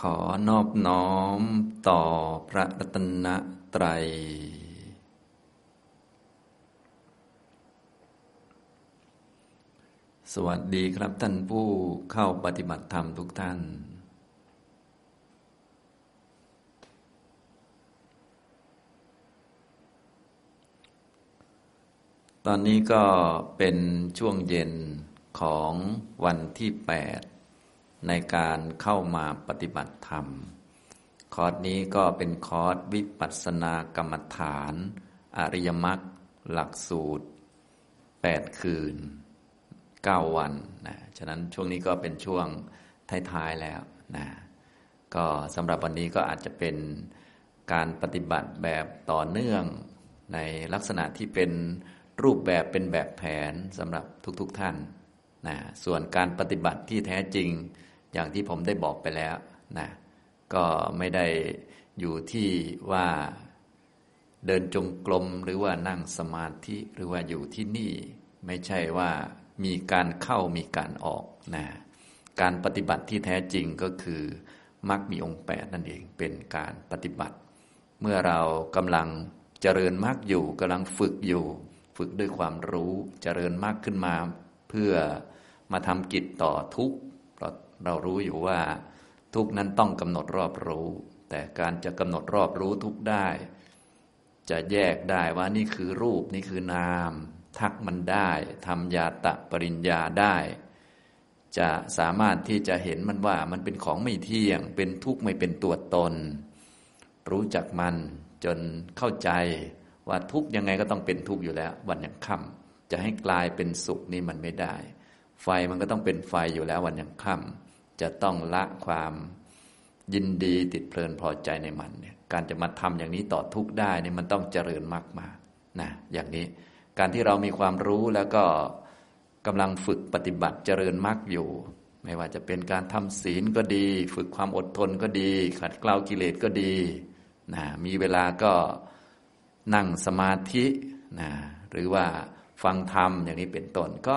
ขอนอบน้อมต่อพระรัตนตรัย สวัสดีครับท่านผู้เข้าปฏิบัติธรรมทุกท่าน ตอนนี้ก็เป็นช่วงเย็นของวันที่แปด ในการเข้ามาปฏิบัติธรรม คอร์สนี้ก็เป็นคอร์สวิปัสสนากรรมฐาน อริยมรรคหลักสูตร 8 คืน 9 วันนะฉะนั้นช่วงนี้ก็เป็นช่วงท้ายๆแล้วนะก็สำหรับวันนี้ก็อาจจะเป็นการปฏิบัติแบบต่อเนื่องในลักษณะที่เป็นรูปแบบเป็นแบบแผนสำหรับทุกๆทท่านนะส่วนการปฏิบัติที่แท้จริง อย่างที่ผมได้บอกไปแล้วนะก็ไม่ได้อยู่ที่ว่าเดินจงกรมหรือว่านั่งสมาธิหรือว่าอยู่ที่นี่ ไม่ใช่ว่ามีการเข้ามีการออกนะการปฏิบัติที่แท้จริงก็คือมรรคมีองค์แปดนั่นเองเป็นการปฏิบัติ เมื่อเรากำลังเจริญมรรคอยู่กำลังฝึกอยู่ ฝึกด้วยความรู้เจริญมากขึ้นมา เพื่อมาทำกิจต่อทุก เรารู้อยู่ว่าทุกนั้นต้องกำหนดรอบรู้ แต่การจะกำหนดรอบรู้ทุกได้ จะแยกได้ว่านี่คือรูปนี่คือนาม ทักมันได้ทำยาตะปริญญาได้ จะสามารถที่จะเห็นมันว่ามันเป็นของไม่เที่ยง เป็นทุกข์ไม่เป็นตัวตน รู้จักมันจนเข้าใจว่าทุกยังไงก็ต้องเป็นทุกอยู่แล้ว วันยังค่ำจะให้กลายเป็นสุขนี่มันไม่ได้ ไฟมันก็ต้องเป็นไฟอยู่แล้ววันยังค่ำ จะต้องละความยินดีติดเพลินพอใจในมันเนี่ยการจะมาทำอย่างนี้ต่อทุกได้เนี่ยมันต้องเจริญมากมานะอย่างนี้การที่เรามีความรู้แล้วก็กำลังฝึกปฏิบัติเจริญมากอยู่ ไม่ว่าจะเป็นการทำศีลก็ดี ฝึกความอดทนก็ดี ขัดเกลากิเลสก็ดีนะมีเวลาก็นั่งสมาธินะหรือว่าฟังธรรมอย่างนี้เป็นต้นก็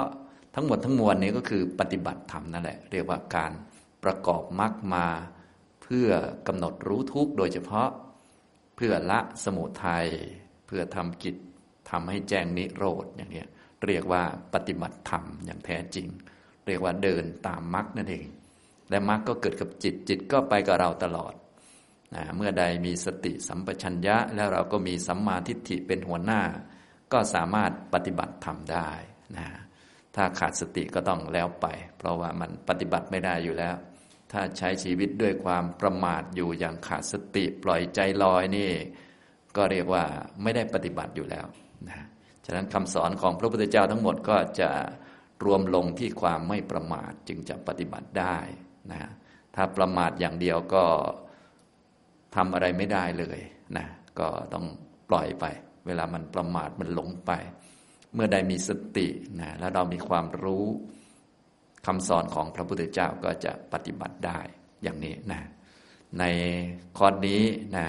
ทั้งหมดทั้งมวลนี้ก็คือปฏิบัติธรรมนั่นแหละ เรียกว่าการ ประกอบมรรคมา เพื่อกำหนดรู้ทุกโดยเฉพาะ เพื่อละสมุทัยเพื่อทำกิจทำให้แจ้งนิโรธอย่างนี้เรียกว่าปฏิบัติธรรมอย่างแท้จริง เรียกว่าเดินตามมรรคนั่นเอง และมรรคก็เกิดกับจิตจิตก็ไปกับเราตลอดนะเมื่อใดมีสติสัมปชัญญะ แล้วเราก็มีสัมมาทิฏฐิเป็นหัวหน้า ก็สามารถปฏิบัติธรรมได้นะถ้าขาดสติก็ต้องแล้วไป เพราะว่ามันปฏิบัติไม่ได้อยู่แล้ว ถ้าใช้ชีวิตด้วยความประมาทอยู่อย่างขาดสติปล่อยใจลอยนี่ ก็เรียกว่าไม่ได้ปฏิบัติอยู่แล้วนะฉะนั้นคำสอนของพระพุทธเจ้าทั้งหมดก็จะรวมลงที่ความไม่ประมาทจึงจะปฏิบัติได้นะถ้าประมาทอย่างเดียวก็ทำอะไรไม่ได้เลยนะก็ต้องปล่อยไป เวลามันประมาทมันหลงไป เมื่อใดมีสตินะแล้วเรามีความรู้ คำสอนของพระพุทธเจ้าก็จะปฏิบัติได้อย่างนี้นะในคอร์สนี้นะ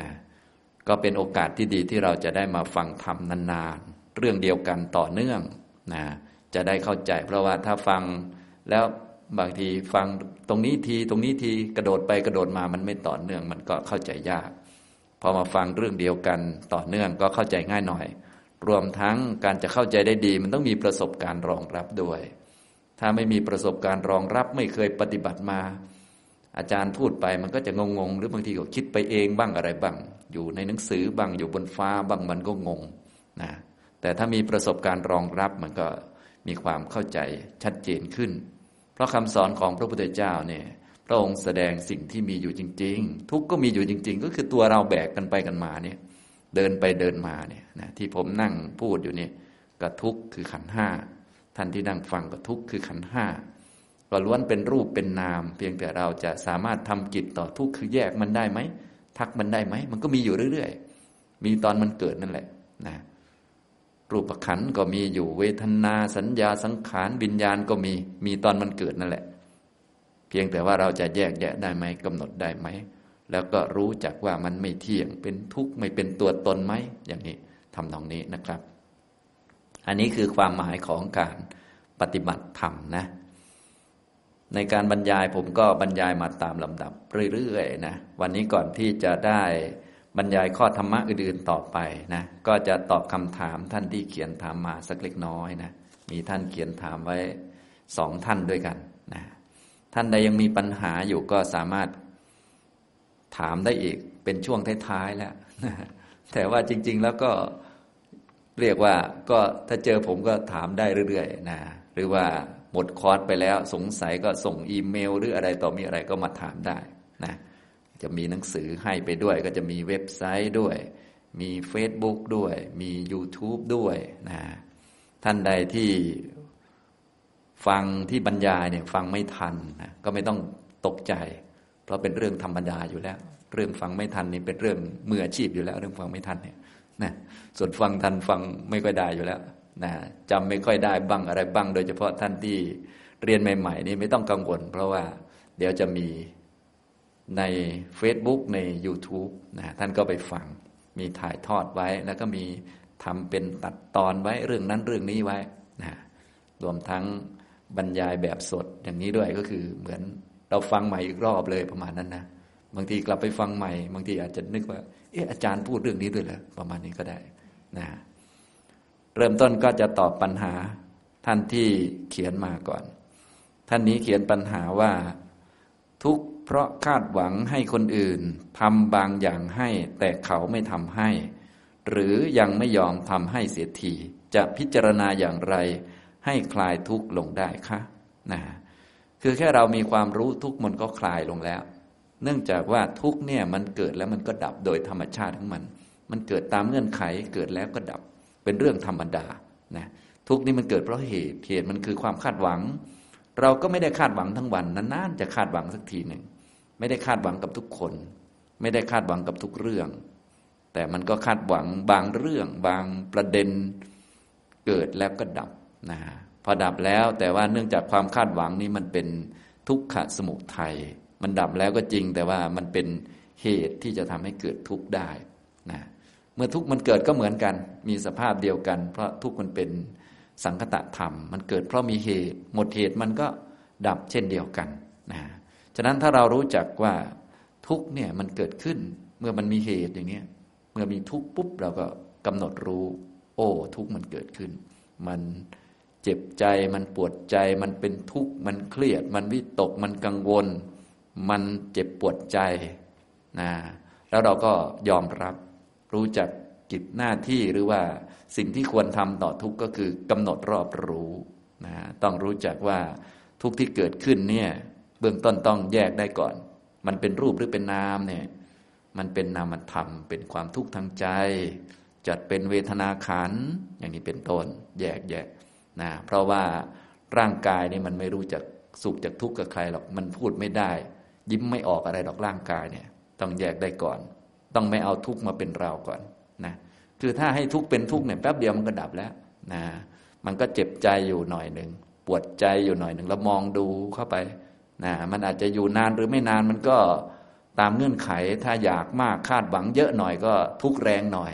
ก็เป็นโอกาสที่ดีที่เราจะได้มาฟังธรรมนานๆ เรื่องเดียวกันต่อเนื่องนะจะได้เข้าใจ เพราะว่าถ้าฟังแล้วบางทีฟังตรงนี้ทีตรงนี้ทีกระโดดไปกระโดดมามันไม่ต่อเนื่อง มันก็เข้าใจยาก พอมาฟังเรื่องเดียวกันต่อเนื่องก็เข้าใจง่ายหน่อย รวมทั้งการจะเข้าใจได้ดี มันต้องมีประสบการณ์รองรับด้วย ถ้าไม่มีประสบการณ์รองรับไม่เคยปฏิบัติมา อาจารย์พูดไปมันก็จะงงๆ หรือบางทีก็คิดไปเองบ้างอะไรบ้าง อยู่ในหนังสือบ้างอยู่บนฟ้าบ้างมันก็งงนะแต่ถ้ามีประสบการณ์รองรับมันก็มีความเข้าใจชัดเจนขึ้น เพราะคำสอนของพระพุทธเจ้าเนี่ยพระองค์แสดงสิ่งที่มีอยู่จริง ๆ ทุกก็มีอยู่จริง ๆ ก็คือตัวเราแบกกันไปกันมาเนี่ยเดินไปเดินมาเนี่ยนะที่ผมนั่งพูดอยู่นี่ก็ทุกข์คือขันห้า ท่านที่นั่งฟังก็ทุกข์คือขันห้าก็ล้วนเป็นรูปเป็นนาม เพียงแต่เราจะสามารถทำกิจต่อทุกข์คือแยกมันได้ไหมทักมันได้ไหมมันก็มีอยู่เรื่อยๆ มีตอนมันเกิดนั่นแหละนะรูปขันก็มีอยู่เวทนาสัญญาสังขารวิญญาณก็มีมีตอนมันเกิดนั่นแหละ เพียงแต่ว่าเราจะแยกแยะได้ไหมกำหนดได้ไหมแล้วก็รู้จักว่ามันไม่เที่ยงเป็นทุกข์ไม่เป็นตัวตนไหมอย่างนี้ทำตรงนี้นะครับ อันนี้คือความหมายของการปฏิบัติธรรมนะ ในการบรรยายผมก็บรรยายมาตามลำดับเรื่อยๆนะ วันนี้ก่อนที่จะได้บรรยายข้อธรรมะอื่นๆต่อไปนะ ก็จะตอบคำถามท่านที่เขียนถามมาสักเล็กน้อยนะ มีท่านเขียนถามไว้สองท่านด้วยกันนะ ท่านใดยังมีปัญหาอยู่ก็สามารถถามได้อีกเป็นช่วงท้ายๆแล้วแต่ว่าจริง ๆ แล้วก็ เรียกว่าก็ถ้าเจอผมก็ถามได้เรื่อยๆนะหรือว่าหมดคอร์สไปแล้วสงสัยก็ส่งอีเมล หรืออะไรต่อมีอะไรก็มาถามได้นะจะมีหนังสือให้ไปด้วย ก็จะมีเว็บไซต์ด้วย มี Facebook ด้วย มี YouTube ด้วยนะท่านใดที่ฟังที่บรรยายเนี่ยฟังไม่ทันนะก็ไม่ต้องตกใจ เพราะเป็นเรื่องธรรมดาอยู่แล้ว เรื่องฟังไม่ทันนี่เป็นเรื่องมืออาชีพอยู่แล้ว เรื่องฟังไม่ทันเนี่ย นะส่วนฟังทันฟังไม่ค่อยได้อยู่แล้วนะจำไม่ค่อยได้บ้างอะไรบ้าง โดยเฉพาะท่านที่เรียนใหม่ ๆ นี่ไม่ต้องกังวล เพราะว่าเดี๋ยวจะมีใน Facebook ใน YouTube นะท่านก็ไปฟัง มีถ่ายทอดไว้ แล้วก็มีทำเป็นตัดตอนไว้เรื่องนั้นเรื่องนี้ไว้นะรวมทั้งบรรยายแบบสดอย่างนี้ด้วยก็คือเหมือนเราฟังใหม่อีกรอบเลยประมาณนั้นนะบางทีกลับไปฟังใหม่ บางทีอาจจะนึกว่า เอออาจารย์พูดเรื่องนี้ด้วยเหรอประมาณนี้ก็ได้นะเริ่มต้นก็จะตอบปัญหาท่านที่เขียนมาก่อน ท่านนี้เขียนปัญหาว่า ทุกเพราะคาดหวังให้คนอื่นทำบางอย่างให้ แต่เขาไม่ทำให้ หรือยังไม่ยอมทำให้เสียทีจะพิจารณาอย่างไร ให้คลายทุกข์ลงได้คะนะคือแค่เรามีความรู้ทุกข์มันก็คลายลงแล้ว เนื่องจากว่าทุกเนี่ยมันเกิดแล้วมันก็ดับโดยธรรมชาติของมัน มันเกิดตามเงื่อนไขเกิดแล้วก็ดับเป็นเรื่องธรรมดานะทุกนี่มันเกิดเพราะเหตุเหตุมันคือความคาดหวัง เราก็ไม่ได้คาดหวังทั้งวันนานๆจะคาดหวังสักทีหนึ่งไม่ได้คาดหวังกับทุกคน ไม่ได้คาดหวังกับทุกเรื่อง แต่มันก็คาดหวังบางเรื่อง บางประเด็นเกิดแล้วก็ดับนะพอดับแล้วแต่ว่าเนื่องจากความคาดหวังนี้มันเป็นทุกขสมุทัย มันดับแล้วก็จริงแต่ว่ามันเป็นเหตุที่จะทำให้เกิดทุกข์ได้นะเมื่อทุกข์มันเกิดก็เหมือนกัน มีสภาพเดียวกัน เพราะทุกข์มันเป็นสังคตะธรรม มันเกิดเพราะมีเหตุ หมดเหตุมันก็ดับเช่นเดียวกันนะฉะนั้นถ้าเรารู้จักว่าทุกข์เนี่ยมันเกิดขึ้น เมื่อมันมีเหตุอย่างนี้เมื่อมีทุกข์ปุ๊บเราก็กำหนดรู้ โอ้ทุกข์มันเกิดขึ้น มันเจ็บใจมันปวดใจ มันเป็นทุกข์มันเครียด มันวิตกมันกังวล มันเจ็บปวดใจนะแล้วเราก็ยอมรับรู้จักกิจหน้าที่หรือว่าสิ่งที่ควรทำต่อทุกข์ก็คือกำหนดรอบรู้นะต้องรู้จักว่าทุกข์ที่เกิดขึ้นเนี่ยเบื้องต้นต้องแยกได้ก่อน มันเป็นรูปหรือเป็นนามเนี่ยมันเป็นนามธรรม เป็นความทุกข์ทางใจ จัดเป็นเวทนาขันอย่างนี้เป็นต้นแยกแยกนะเพราะว่าร่างกายนี่มันไม่รู้จักสุขจากทุกข์กับใครหรอกมันพูดไม่ได้ ยิ้มไม่ออกอะไรหรอกร่างกายเนี่ย ต้องแยกได้ก่อน ต้องไม่เอาทุกข์มาเป็นเราก่อนนะคือถ้าให้ทุกข์เป็นทุกข์เนี่ยแป๊บเดียวมันก็ดับแล้วนะมันก็เจ็บใจอยู่หน่อยหนึ่งปวดใจอยู่หน่อยหนึ่งแล้วมองดูเข้าไปนะมันอาจจะอยู่นานหรือไม่นานมันก็ตามเงื่อนไขถ้าอยากมากคาดหวังเยอะหน่อยก็ทุกแรงหน่อย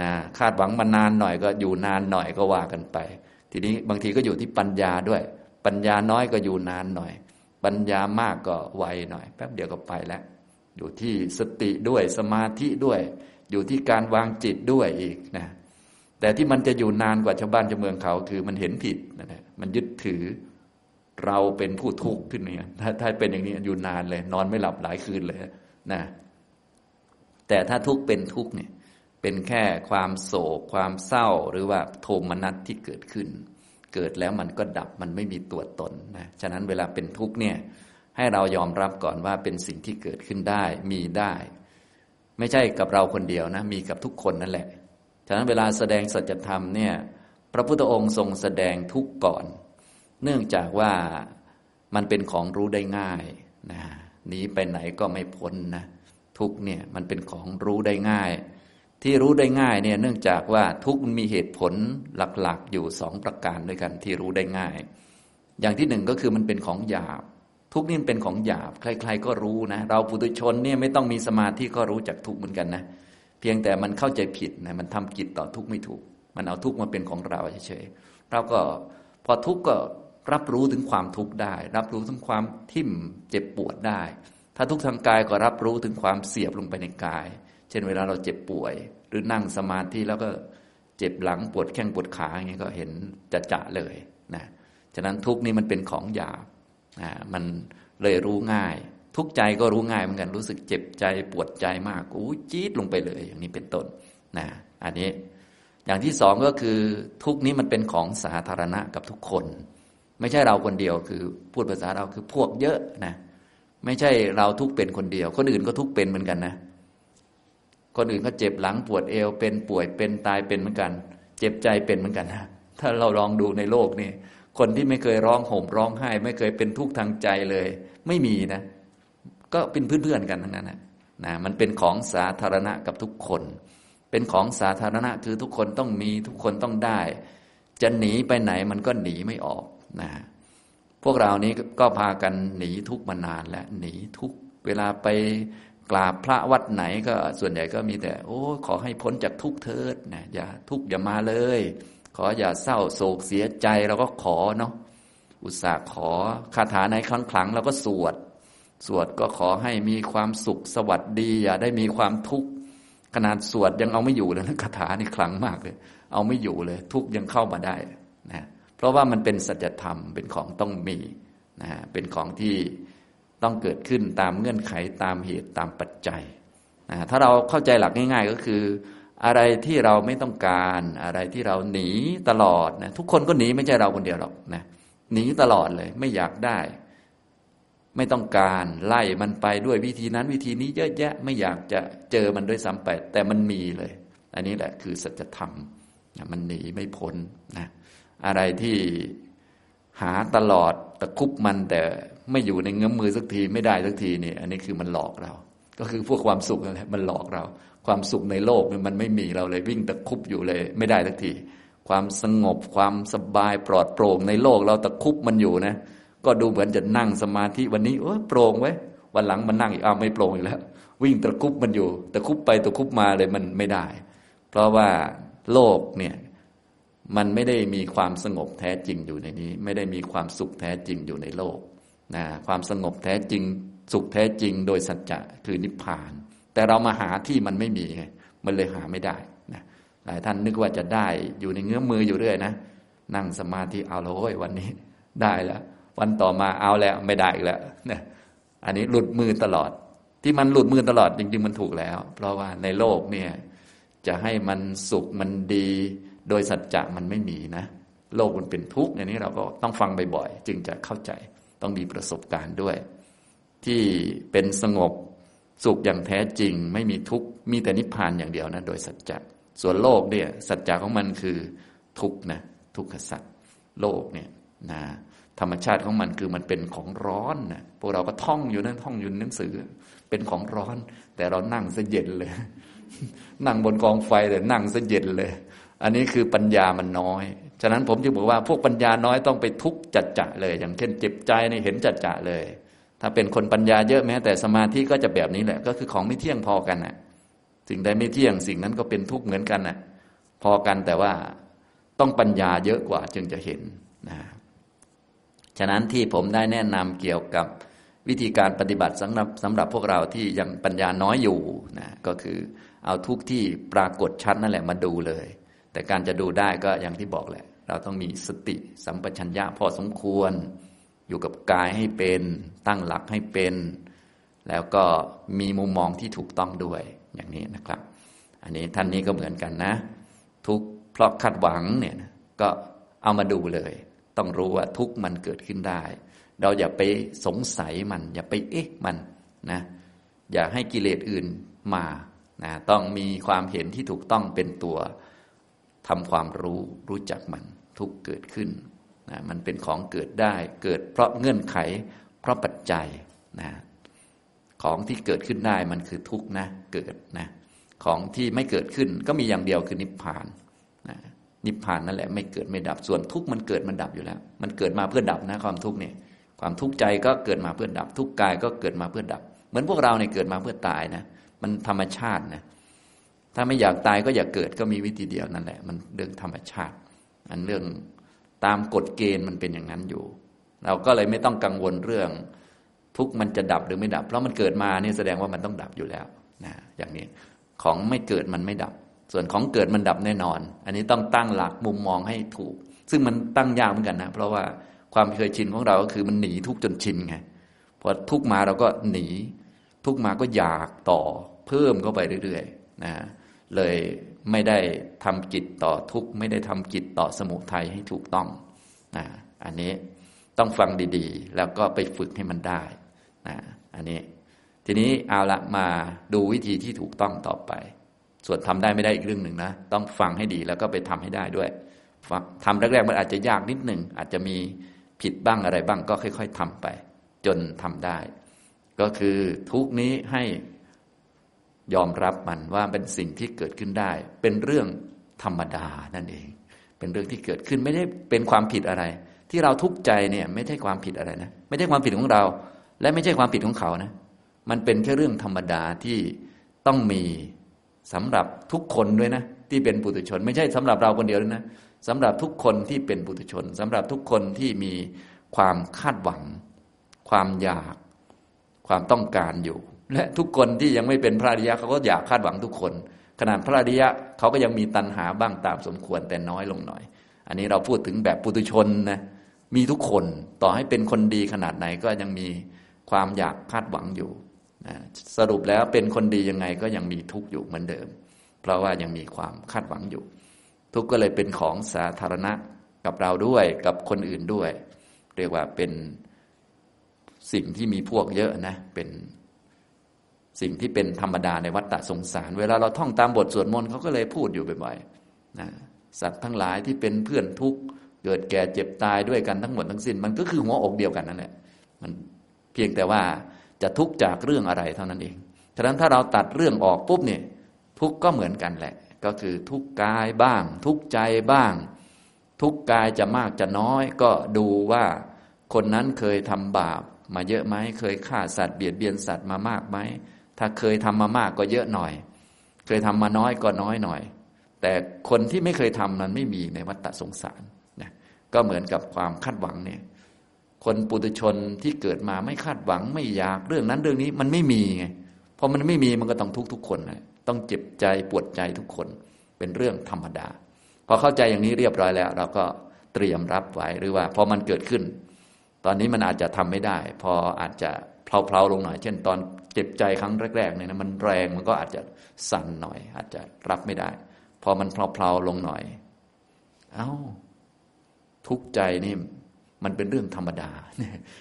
นะคาดหวังมานานหน่อยก็อยู่นานหน่อยก็ว่ากันไป ทีนี้บางทีก็อยู่ที่ปัญญาด้วย ปัญญาน้อยก็อยู่นานหน่อย ปัญญามากก็ไวหน่อย แป๊บเดียวก็ไปแล้ว อยู่ที่สติด้วยสมาธิด้วย อยู่ที่การวางจิตด้วยอีกนะแต่ที่มันจะอยู่นานกว่าชาวบ้านชาวเมืองเขาคือมันเห็นผิดนะมันยึดถือเราเป็นผู้ทุกข์ขึ้นเนี่ยถ้าถ้าเป็นอย่างนี้อยู่นานเลย นอนไม่หลับหลายคืนเลยนะแต่ถ้าทุกข์เป็นทุกข์เนี่ยเป็นแค่ความโศกความเศร้าหรือว่าโทมนัสที่เกิดขึ้น เกิดแล้วมันก็ดับมันไม่มีตัวตนนะฉะนั้นเวลาเป็นทุกข์เนี่ยให้เรายอมรับก่อนว่าเป็นสิ่งที่เกิดขึ้นได้มีได้ ไม่ใช่กับเราคนเดียวนะมีกับทุกคนนั่นแหละ ฉะนั้นเวลาแสดงสัจธรรมเนี่ยพระพุทธองค์ทรงแสดงทุกข์ก่อน เนื่องจากว่ามันเป็นของรู้ได้ง่ายนะหนีไปไหนก็ไม่พ้นนะทุกเนี่ยมันเป็นของรู้ได้ง่าย ที่รู้ได้ง่ายเนี่ยเนื่องจากว่าทุกมันมีเหตุผลหลักๆ อยู่สองประการด้วยกันที่รู้ได้ง่าย อย่างที่หนึ่งก็คือมันเป็นของหยาบ ทุกนี่เป็นของหยาบ ใคร ๆ ก็รู้นะ เราปุถุชนเนี่ยไม่ต้องมีสมาธิก็รู้จักทุกเหมือนกันนะ เพียงแต่มันเข้าใจผิดนะมันทำกิจต่อทุกไม่ถูก มันเอาทุกมาเป็นของเราเฉยๆเราก็พอทุกก็รับรู้ถึงความทุกข์ได้ รับรู้ถึงความทิ่มเจ็บปวดได้ ถ้าทุกทางกายก็รับรู้ถึงความเสียบลงไปในกาย เช่นเวลาเราเจ็บป่วย หรือนั่งสมาธิแล้วก็เจ็บหลังปวดแข้งปวดขาอย่างนี้ก็เห็นจะจะเลยนะฉะนั้นทุกนี้มันเป็นของหยาบนะมันเลยรู้ง่าย ทุกใจก็รู้ง่ายเหมือนกันรู้สึกเจ็บใจปวดใจมากอู้จี๊ดลงไปเลย อย่างนี้เป็นต้นนะอันนี้อย่างที่สองก็คือทุกนี้มันเป็นของสาธารณะกับทุกคน ไม่ใช่เราคนเดียวคือพูดภาษาเราคือพวกเยอะนะไม่ใช่เราทุกเป็นคนเดียว คนอื่นก็ทุกเป็นเหมือนกันนะ คนอื่นก็เจ็บหลังปวดเอว เป็นป่วยเป็นตายเป็นเหมือนกัน เจ็บใจเป็นเหมือนกันนะถ้าเราลองดูในโลกนี่คนที่ไม่เคยร้องห่มร้องไห้ ไม่เคยเป็นทุกข์ทางใจเลย ไม่มีนะ ก็เป็นเพื่อนๆกันทั้งนั้นนะนะมันเป็นของสาธารณะกับทุกคน เป็นของสาธารณะคือทุกคนต้องมีทุกคนต้องได้ จะหนีไปไหนมันก็หนีไม่ออกนะพวกเรานี้ก็พากันหนีทุกมานานแล้วหนีทุกเวลาไป กราบพระวัดไหนก็ส่วนใหญ่ก็มีแต่ โอ้ ขอให้พ้นจากทุกเถิดนะอย่าทุกอย่ามาเลย ขออย่าเศร้าโศกเสียใจเราก็ขอเนาะอุตส่าห์ขอคาถาในครั้งครั้งเราก็สวด สวดก็ขอให้มีความสุขสวัสดี อย่าได้มีความทุกข์ขนาดสวดยังเอาไม่อยู่เลยนะคาถานี่คลังมากเลย เอาไม่อยู่เลย ทุกยังเข้ามาได้นะเพราะว่ามันเป็นสัจธรรมเป็นของต้องมีนะเป็นของที่ ต้องเกิดขึ้นตามเงื่อนไขตามเหตุตามปัจจัยนะถ้าเราเข้าใจหลักง่าย ๆ ก็คือ อะไรที่เราไม่ต้องการอะไรที่เราหนีตลอดนะทุกคนก็หนีไม่ใช่เราคนเดียวหรอกนะหนีตลอดเลยไม่อยากได้ ไม่ต้องการไล่มันไปด้วยวิธีนั้นวิธีนี้เยอะแยะไม่อยากจะเจอมันด้วยซ้ำไปแต่มันมีเลย อันนี้แหละคือสัจธรรมมันหนีไม่พ้นนะอะไรที่หาตลอดตะคุบมันแต่ ไม่อยู่ในเงื้อมมือสักทีไม่ได้สักทีนี่ อันนี้คือมันหลอกเรา ก็คือพวกความสุขนั่นแหละมันหลอกเรา ความสุขในโลกมันไม่มีเราเลยวิ่งตะคุบอยู่เลย ไม่ได้สักที ความสงบความสบายปลอดโปร่งในโลกเราตะคุบมันอยู่นะ ก็ดูเหมือนจะนั่งสมาธิวันนี้เออโปร่งไว้วันหลังมันนั่งอีกอ้าวไม่โปร่งอีกแล้ว วิ่งตะคุบมันอยู่ตะคุบไปตะคุบมาเลยมันไม่ได้ เพราะว่าโลกเนี่ยมันไม่ได้มีความสงบแท้จริงอยู่ในนี้ ไม่ได้มีความสุขแท้จริงอยู่ในโลก นะความสงบแท้จริง สุขแท้จริงโดยสัจจะคือนิพพาน แต่เรามาหาที่มันไม่มีไงมันเลยหาไม่ได้นะหลายท่านนึกว่าจะได้อยู่ในเงื้อมืออยู่เรื่อยนะนั่งสมาธิเอาแล้วเว้ยวันนี้ได้แล้ววันต่อมาเอาแล้วไม่ได้อีกแล้วนะอันนี้หลุดมือตลอด ที่มันหลุดมือตลอดจริง ๆ มันถูกแล้ว เพราะว่าในโลกเนี่ยจะให้มันสุขมันดี โดยสัจจะมันไม่มีนะ โลกมันเป็นทุกข์อย่างนี้เราก็ต้องฟังบ่อยๆจึงจะเข้าใจ ต้องมีประสบการณ์ด้วย ที่เป็นสงบสุขอย่างแท้จริง ไม่มีทุกข์มีแต่นิพพานอย่างเดียวนะโดยสัจจะส่วนโลกเนี่ยสัจจะของมันคือทุกข์นะทุกขสัจโลกเนี่ยนะธรรมชาติของมันคือมันเป็นของร้อนนะพวกเราก็ท่องอยู่นั่นท่องอยู่หนังสือ เป็นของร้อน แต่เรานั่งซะเย็นเลย นั่งบนกองไฟแต่นั่งซะเย็นเลย อันนี้คือปัญญามันน้อย ฉะนั้นผมจึงบอกว่าพวกปัญญาน้อยต้องไปทุกจัดจะเลย อย่างเช่นเจ็บใจในเห็นจัดจะเลย ถ้าเป็นคนปัญญาเยอะแม้ แต่สมาธิก็จะแบบนี้แหละ ก็คือของไม่เที่ยงพอกันน่ะ สิ่งใดไม่เที่ยงสิ่งนั้นก็เป็นทุกข์เหมือนกันน่ะ พอกันแต่ว่าต้องปัญญาเยอะกว่าจึงจะเห็นนะฉะนั้นที่ผมได้แนะนำเกี่ยวกับวิธีการปฏิบัติสำหรับสำหรับพวกเราที่ยังปัญญาน้อยอยู่นะก็คือเอาทุกที่ปรากฏชัดนั่นแหละมาดูเลย แต่การจะดูได้ก็อย่างที่บอกแหละ เราต้องมีสติสัมปชัญญะพอสมควร อยู่กับกายให้เป็นตั้งหลักให้เป็น แล้วก็มีมุมมองที่ถูกต้องด้วยอย่างนี้นะครับ อันนี้ท่านนี้ก็เหมือนกันนะ ทุกเพราะคาดหวังเนี่ยก็เอามาดูเลย ต้องรู้ว่าทุกมันเกิดขึ้นได้ เราอย่าไปสงสัยมัน อย่าไปเอ๊ะมันนะอย่าให้กิเลสอื่นมานะต้องมีความเห็นที่ถูกต้องเป็นตัวทำความรู้รู้จักมัน ทุกเกิดขึ้นนะมันเป็นของเกิดได้ เกิดเพราะเงื่อนไข เพราะปัจจัยนะของที่เกิดขึ้นได้มันคือทุกข์นะเกิดนะของที่ไม่เกิดขึ้นก็มีอย่างเดียวคือนิพพานนะนิพพานนั่นแหละไม่เกิดไม่ดับส่วนทุกข์มันเกิดมันดับอยู่แล้ว มันเกิดมาเพื่อดับนะความทุกข์เนี่ยความทุกข์ใจก็เกิดมาเพื่อดับ ทุกข์กายก็เกิดมาเพื่อดับ เหมือนพวกเราเนี่ยเกิดมาเพื่อตายนะมันธรรมชาตินะถ้าไม่อยากตายก็อย่าเกิดก็มีวิธีเดียวนั่นแหละ มันเรื่องธรรมชาติ อันเรื่องตามกฎเกณฑ์มันเป็นอย่างนั้นอยู่ เราก็เลยไม่ต้องกังวลเรื่อง ทุกมันจะดับหรือไม่ดับ เพราะมันเกิดมาเนี่ยแสดงว่ามันต้องดับอยู่แล้วนะอย่างนี้ของไม่เกิดมันไม่ดับ ส่วนของเกิดมันดับแน่นอน อันนี้ต้องตั้งหลักมุมมองให้ถูก ซึ่งมันตั้งยากเหมือนกันนะเพราะว่าความเคยชินของเราก็คือมันหนีทุกจนชินไงพอทุกมาเราก็หนี ทุกมาก็อยากต่อเพิ่มเข้าไปเรื่อยๆนะเลย ไม่ได้ทำจิตต่อทุกข์ไม่ได้ทำจิตต่อสมุทัยให้ถูกต้องนะอันนี้ต้องฟังดีๆ แล้วก็ไปฝึกให้มันได้นะอันนี้ ทีนี้เอาละมาดูวิธีที่ถูกต้องต่อไป ส่วนทำได้ไม่ได้อีกเรื่องหนึ่งนะ ต้องฟังให้ดีแล้วก็ไปทำให้ได้ด้วยทำแรกๆมันอาจจะยากนิดหนึ่งอาจจะมีผิดบ้างอะไรบ้างก็ค่อย ๆทำไป จนทำได้ ก็คือทุกนี้ให้ ยอมรับมันว่าเป็นสิ่งที่เกิดขึ้นได้ เป็นเรื่องธรรมดานั่นเอง เป็นเรื่องที่เกิดขึ้นไม่ได้เป็นความผิดอะไร ที่เราทุกข์ใจเนี่ยไม่ใช่ความผิดอะไรนะไม่ใช่ความผิดของเรา และไม่ใช่ความผิดของเขานะมันเป็นแค่เรื่องธรรมดาที่ต้องมีสำหรับทุกคนด้วยนะที่เป็นปุถุชน ไม่ใช่สำหรับเราคนเดียวนะสำหรับทุกคนที่เป็นปุถุชนสำหรับทุกคนที่มีความคาดหวัง ความอยาก ความต้องการอยู่ และทุกคนที่ยังไม่เป็นพระอริยะเขาก็อยากคาดหวังทุกคน ขนาดพระอริยะเขาก็ยังมีตัณหาบ้างตามสมควรแต่น้อยลงหน่อย อันนี้เราพูดถึงแบบปุถุชนนะมีทุกคนต่อให้เป็นคนดีขนาดไหนก็ยังมีความอยากคาดหวังอยู่นะสรุปแล้วเป็นคนดียังไงก็ยังมีทุกข์อยู่เหมือนเดิม เพราะว่ายังมีความคาดหวังอยู่ ทุกข์ก็เลยเป็นของสาธารณะกับเราด้วยกับคนอื่นด้วย เรียกว่าเป็นสิ่งที่มีพวกเยอะนะเป็น สิ่งที่เป็นธรรมดาในวัฏฏะสงสาร เวลาเราท่องตามบทสวดมนต์เขาก็เลยพูดอยู่บ่อยๆนะสัตว์ทั้งหลายที่เป็นเพื่อนทุกข์เกิดแก่เจ็บตายด้วยกันทั้งหมดทั้งสิ้น มันก็คือหัวอกเดียวกันนั่นแหละมันเพียงแต่ว่าจะทุกข์จากเรื่องอะไรเท่านั้นเองฉะนั้นถ้าเราตัดเรื่องออกปุ๊บเนี่ยทุกข์ก็เหมือนกันแหละ ก็คือทุกข์กายบ้าง ทุกข์ใจบ้าง ทุกข์กายจะมากจะน้อย ก็ดูว่าคนนั้นเคยทำบาปมาเยอะไหมเคยฆ่าสัตว์เบียดเบียนสัตว์มามากไหม ถ้าเคยทำมามากก็เยอะหน่อย เคยทำมาน้อยก็น้อยหน่อย แต่คนที่ไม่เคยทำนั้นไม่มีในวัฏสงสารนะก็เหมือนกับความคาดหวังเนี่ยคนปุถุชนที่เกิดมาไม่คาดหวังไม่อยากเรื่องนั้นเรื่องนี้มันไม่มีไงพอมันไม่มีมันก็ต้องทุกทุกคนนะต้องเจ็บใจปวดใจทุกคนเป็นเรื่องธรรมดาพอเข้าใจอย่างนี้เรียบร้อยแล้ว เราก็เตรียมรับไว้หรือว่าพอมันเกิดขึ้น ตอนนี้มันอาจจะทำไม่ได้ พออาจจะ เพลาๆลงหน่อย เช่นตอนเจ็บใจครั้งแรกๆเนี่ยนะมันแรงมันก็อาจจะสั่นหน่อย อาจจะรับไม่ได้ พอมันเพลาๆลงหน่อย เอา้าทุกใจนี่มันเป็นเรื่องธรรมดา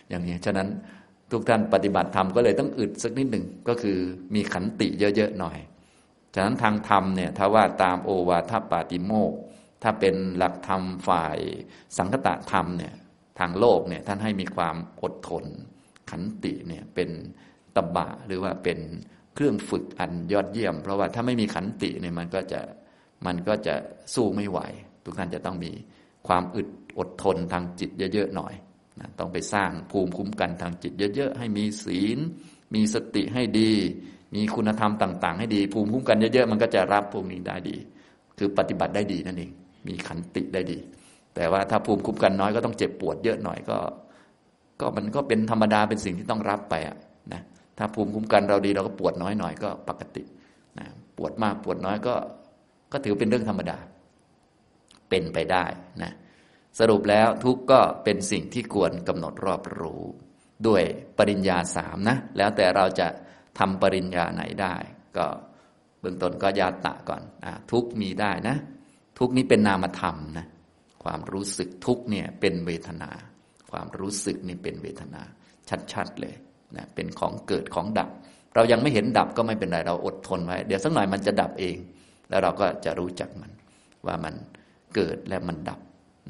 อย่างนี้ ฉะนั้นทุกท่านปฏิบัติธรรมก็เลยต้องอึดสักนิดหนึ่งก็คือมีขันติเยอะๆหน่อย ฉะนั้นทางธรรมเนี่ยถ้าว่าตามโอวาทปาติโมก ถ้าเป็นหลักธรรมฝ่ายสังคตะธรรมเนี่ยทางโลกเนี่ยท่านให้มีความอดทน ขันติเนี่ยเป็นตบะหรือว่าเป็นเครื่องฝึกอันยอดเยี่ยม เพราะว่าถ้าไม่มีขันติเนี่ยมันก็จะมันก็จะสู้ไม่ไหว ทุกท่านจะต้องมีความอึดอดทนทางจิตเยอะๆหน่อยนะต้องไปสร้างภูมิคุ้มกันทางจิตเยอะๆให้มีศีล มีสติให้ดี มีคุณธรรมต่าง ๆ ให้ดี ภูมิคุ้มกันเยอะๆมันก็จะรับพวกนี้ได้ดี คือปฏิบัติได้ดีนั่นเองมีขันติได้ดี แต่ว่าถ้าภูมิคุ้มกันน้อยก็ต้องเจ็บปวดเยอะหน่อยก็ ก็มันก็เป็นธรรมดาเป็นสิ่งที่ต้องรับไปอะนะถ้าภูมิคุ้มกันเราดีเราก็ปวดน้อยหน่อยก็ปกตินะปวดมากปวดน้อยก็ ก็ถือเป็นเรื่องธรรมดา เป็นไปได้นะสรุปแล้วทุกก็เป็นสิ่งที่ควรกำหนดรอบรู้ ด้วยปริญญาสามนะ แล้วแต่เราจะทำปริญญาไหนได้ ก็เบื้องต้นก็ยาตะก่อนอทุกมีได้นะ ทุกนี้เป็นนามธรรมนะความรู้สึกทุกเนี่ยเป็นเวทนา ความรู้สึกนี่เป็นเวทนา ชัดๆเลยนะเป็นของเกิดของดับ เรายังไม่เห็นดับก็ไม่เป็นไรเราอดทนไว้ เดี๋ยวสักหน่อยมันจะดับเอง แล้วเราก็จะรู้จักมัน ว่ามันเกิดและมันดับ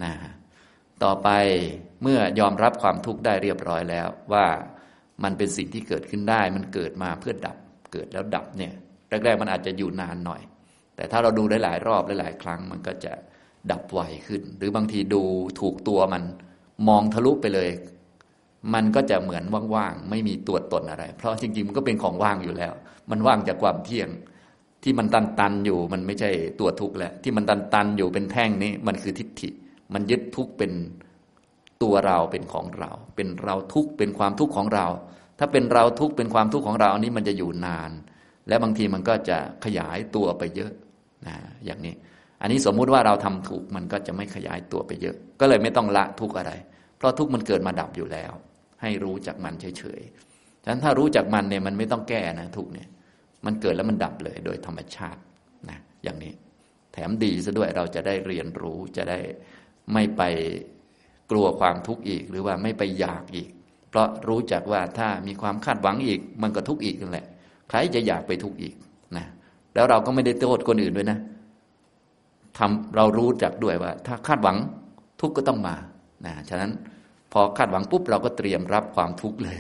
นะต่อไปเมื่อยอมรับความทุกข์ได้เรียบร้อยแล้ว ว่ามันเป็นสิ่งที่เกิดขึ้นได้ มันเกิดมาเพื่อดับ เกิดแล้วดับเนี่ยแรกๆมันอาจจะอยู่นานหน่อย แต่ถ้าเราดูหลายรอบหลายๆ ครั้ง มันก็จะดับไวขึ้น หรือบางทีดูถูกตัวมัน มองทะลุไปเลย มันก็จะเหมือนว่างๆ ไม่มีตัวตนอะไร เพราะจริงๆ มันก็เป็นของว่างอยู่แล้ว มันว่างจากความเที่ยง ที่มันตันตันอยู่ มันไม่ใช่ตัวทุกข์แล้ว ที่มันตันตันอยู่เป็นแท่งนี้ มันคือทิฏฐิ มันยึดทุกข์เป็นตัวเราเป็นของเรา เป็นเราทุกข์เป็นความทุกข์ของเรา ถ้าเป็นเราทุกข์เป็นความทุกข์ของเราอันนี้มันจะอยู่นาน และบางทีมันก็จะขยายตัวไปเยอะนะอย่างนี้ อันนี้สมมุติว่าเราทำถูกมันก็จะไม่ขยายตัวไปเยอะ ก็เลยไม่ต้องละทุกข์อะไร เพราะทุกข์มันเกิดมาดับอยู่แล้ว ให้รู้จักมันเฉยๆฉะนั้นถ้ารู้จักมันเนี่ยมันไม่ต้องแก้นะทุกเนี่ยมันเกิดแล้วมันดับเลยโดยธรรมชาตินะอย่างนี้ แถมดีซะด้วยเราจะได้เรียนรู้จะได้ไม่ไปกลัวความทุกข์อีก หรือว่าไม่ไปอยากอีก เพราะรู้จักว่าถ้ามีความคาดหวังอีก มันก็ทุกข์อีกนั่นแหละ ใครจะอยากไปทุกข์อีกนะแล้วเราก็ไม่ได้โทษคนอื่นด้วยนะ ทำเรารู้จักด้วยว่า ถ้าคาดหวังทุกข์ก็ต้องมานะฉะนั้นพอคาดหวังปุ๊บเราก็เตรียมรับความทุกข์เลย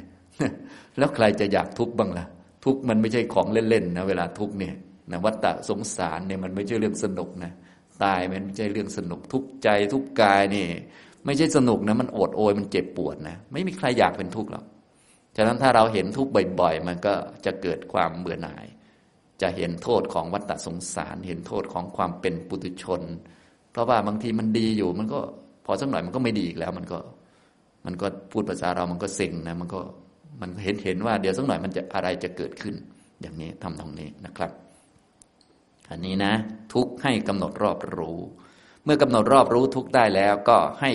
แล้วใครจะอยากทุกข์บ้างล่ะ ทุกข์มันไม่ใช่ของเล่นๆนะเวลาทุกข์เนี่ยนะวัฏฏะสงสารเนี่ยมันไม่ใช่เรื่องสนุกนะตายมันไม่ใช่เรื่องสนุกทุกข์ใจทุกข์กายนี่ ไม่ใช่สนุกนะมันโอดโอยมันเจ็บปวดนะไม่มีใครอยากเป็นทุกข์หรอกฉะนั้นถ้าเราเห็นทุกข์บ่อยๆ มันก็จะเกิดความเบื่อหน่าย จะเห็นโทษของวัฏฏะสงสาร เห็นโทษของความเป็นปุถุชน เพราะว่าบางทีมันดีอยู่ มันก็พอสักหน่อยมันก็ไม่ดีอีกแล้ว มันก็ มันก็พูดภาษาเรามันก็เซ็งนะ มันก็มันเห็นเห็นว่าเดี๋ยวสักหน่อยมันจะอะไรจะเกิดขึ้น อย่างนี้ทำตรงนี้นะครับ อันนี้นะ ทุกให้กำหนดรอบรู้ เมื่อกำหนดรอบรู้ทุกได้แล้วก็ให้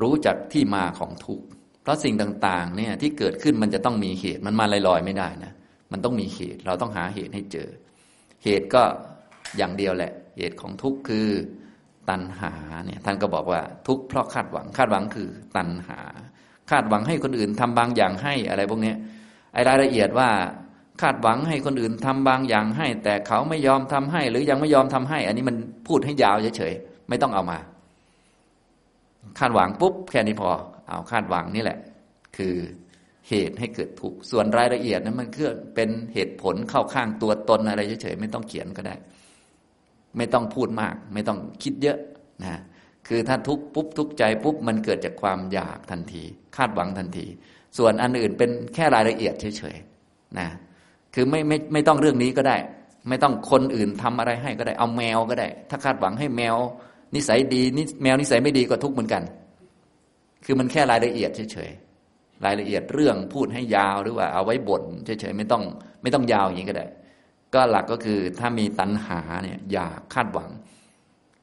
รู้จักที่มาของทุกเพราะสิ่งต่าง ๆ เนี่ยที่เกิดขึ้นมันจะต้องมีเหตุมันมาลอยๆไม่ได้นะ มันต้องมีเหตุ เราต้องหาเหตุให้เจอ เหตุก็อย่างเดียวแหละ เหตุของทุกคือตัณหาเนี่ยท่านก็บอกว่าทุกเพราะคาดหวัง คาดหวังคือตัณหา คาดหวังให้คนอื่นทำบางอย่างให้อะไรพวกนี้ไอ้รายละเอียดว่าคาดหวังให้คนอื่นทำบางอย่างให้ แต่เขาไม่ยอมทำให้ หรือยังไม่ยอมทำให้ อันนี้มันพูดให้ยาวเฉยๆไม่ต้องเอามา คาดหวังปุ๊บแค่นี้พอ เอาคาดหวังนี่แหละ คือ เหตุให้เกิดทุกข์ส่วนรายละเอียดนั้นมันคือเป็นเหตุผลเข้าข้างตัวตนอะไรเฉยๆไม่ต้องเขียนก็ได้ ไม่ต้องพูดมาก ไม่ต้องคิดเยอะนะคือถ้าทุกข์ปุ๊บทุกข์ใจปุ๊บมันเกิดจากความอยากทันที คาดหวังทันที ส่วนอันอื่นเป็นแค่รายละเอียดเฉยๆนะคือไม่ไม่ไม่ต้องเรื่องนี้ก็ได้ ไม่ต้องคนอื่นทำอะไรให้ก็ได้เอาแมวก็ได้ ถ้าคาดหวังให้แมว นิสัยดีนิแมวนิสัยไม่ดีก็ทุกข์เหมือนกัน คือมันแค่รายละเอียดเฉยๆ รายละเอียดเรื่องพูดให้ยาวหรือว่าเอาไว้บ่นเฉยๆไม่ต้องไม่ต้องยาวอย่างนี้ก็ได้ ก็หลักก็คือถ้ามีตัณหาเนี่ยอย่าคาดหวัง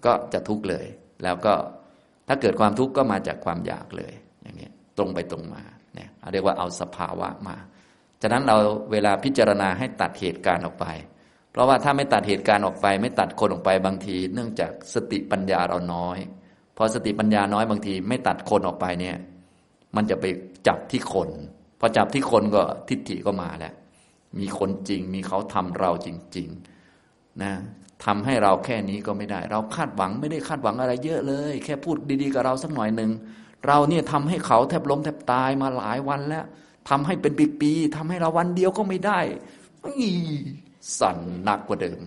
ก็จะทุกข์เลย แล้วก็ถ้าเกิดความทุกข์ก็มาจากความอยากเลยอย่างนี้ตรงไปตรงมาเนี่ยเรียกว่าเอาสภาวะมาฉะนั้นเราเวลาพิจารณาให้ตัดเหตุการณ์ออกไป เพราะว่าถ้าไม่ตัดเหตุการณ์ออกไป ไม่ตัดคนออกไปบางที เนื่องจากสติปัญญาเราน้อย พอสติปัญญาน้อยบางที ไม่ตัดคนออกไปเนี่ย มันจะไปจับที่คนพอจับที่คนก็ทิฏฐิก็มาแล้วมีคนจริง มีเขาทำเราจริง ๆ นะทำให้เราแค่นี้ก็ไม่ได้ เราคาดหวังไม่ได้คาดหวังอะไรเยอะเลย แค่พูดดีๆกับเราสักหน่อยหนึ่งเราเนี่ยทำให้เขาแทบล้มแทบตายมาหลายวันแล้วทำให้เป็นปีๆทำให้เราวันเดียวก็ไม่ได้สั่นหนักกว่าเดิม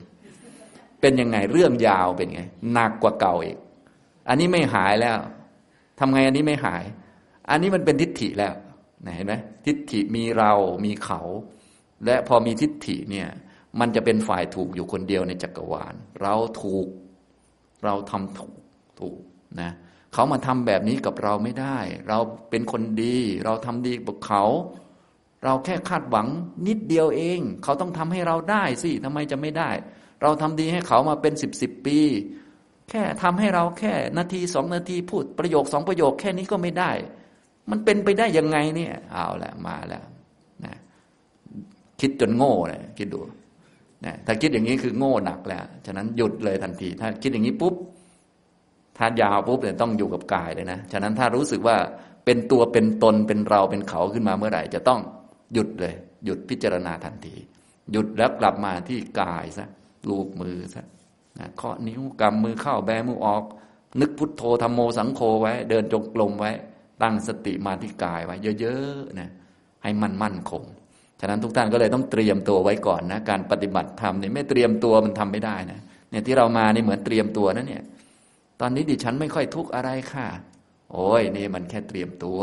เป็นยังไงเรื่องยาวเป็นไงหนักกว่าเก่าอีก อันนี้ไม่หายแล้วทำไงอันนี้ไม่หาย อันนี้มันเป็นทิฏฐิแล้วเห็นไหมทิฏฐิมีเรามีเขา และพอมีทิฏฐิเนี่ยมันจะเป็นฝ่ายถูกอยู่คนเดียวในจักรวาล เราถูกเราทำถูกถูกนะเขามาทำแบบนี้กับเราไม่ได้ เราเป็นคนดี เราทำดีกับเขา เราแค่คาดหวังนิดเดียวเอง เขาต้องทำให้เราได้สิทำไมจะไม่ได้ เราทำดีให้เขามาเป็นสิบสิบปี แค่ทำให้เราแค่นาทีสองนาทีพูดประโยคสองประโยคแค่นี้ก็ไม่ได้ มันเป็นไปได้ยังไงเนี่ย เอาละมาแล้วนะคิดจนโง่เลยคิดดูนะถ้าคิดอย่างนี้คือโง่หนักแล้ว ฉะนั้นหยุดเลยทันที ถ้าคิดอย่างนี้ปุ๊บ ถ้ายาวปุ๊บเนี่ยต้องอยู่กับกายเลยนะ ฉะนั้นถ้ารู้สึกว่าเป็นตัวเป็นตนเป็นเราเป็นเขาขึ้นมาเมื่อไหร่ จะต้องหยุดเลย หยุดพิจารณาทันที หยุดแล้วกลับมาที่กายซะลูบมือซะนะเคาะนิ้วกำมือเข้าแบมือออก นึกพุทโธธรรมโมสังโฆไว้ เดินจงกรมไว้ ตั้งสติมาที่กายไว้เยอะๆนะให้มันมั่นคง ฉะนั้นทุกท่านก็เลยต้องเตรียมตัวไว้ก่อนนะการปฏิบัติธรรมเนี่ยไม่เตรียมตัวมันทำไม่ได้นะเนี่ยที่เรามานี่เหมือนเตรียมตัวนะเนี่ยตอนนี้ดิฉันไม่ค่อยทุกข์อะไรค่ะ โอ้ยนี่มันแค่เตรียมตัว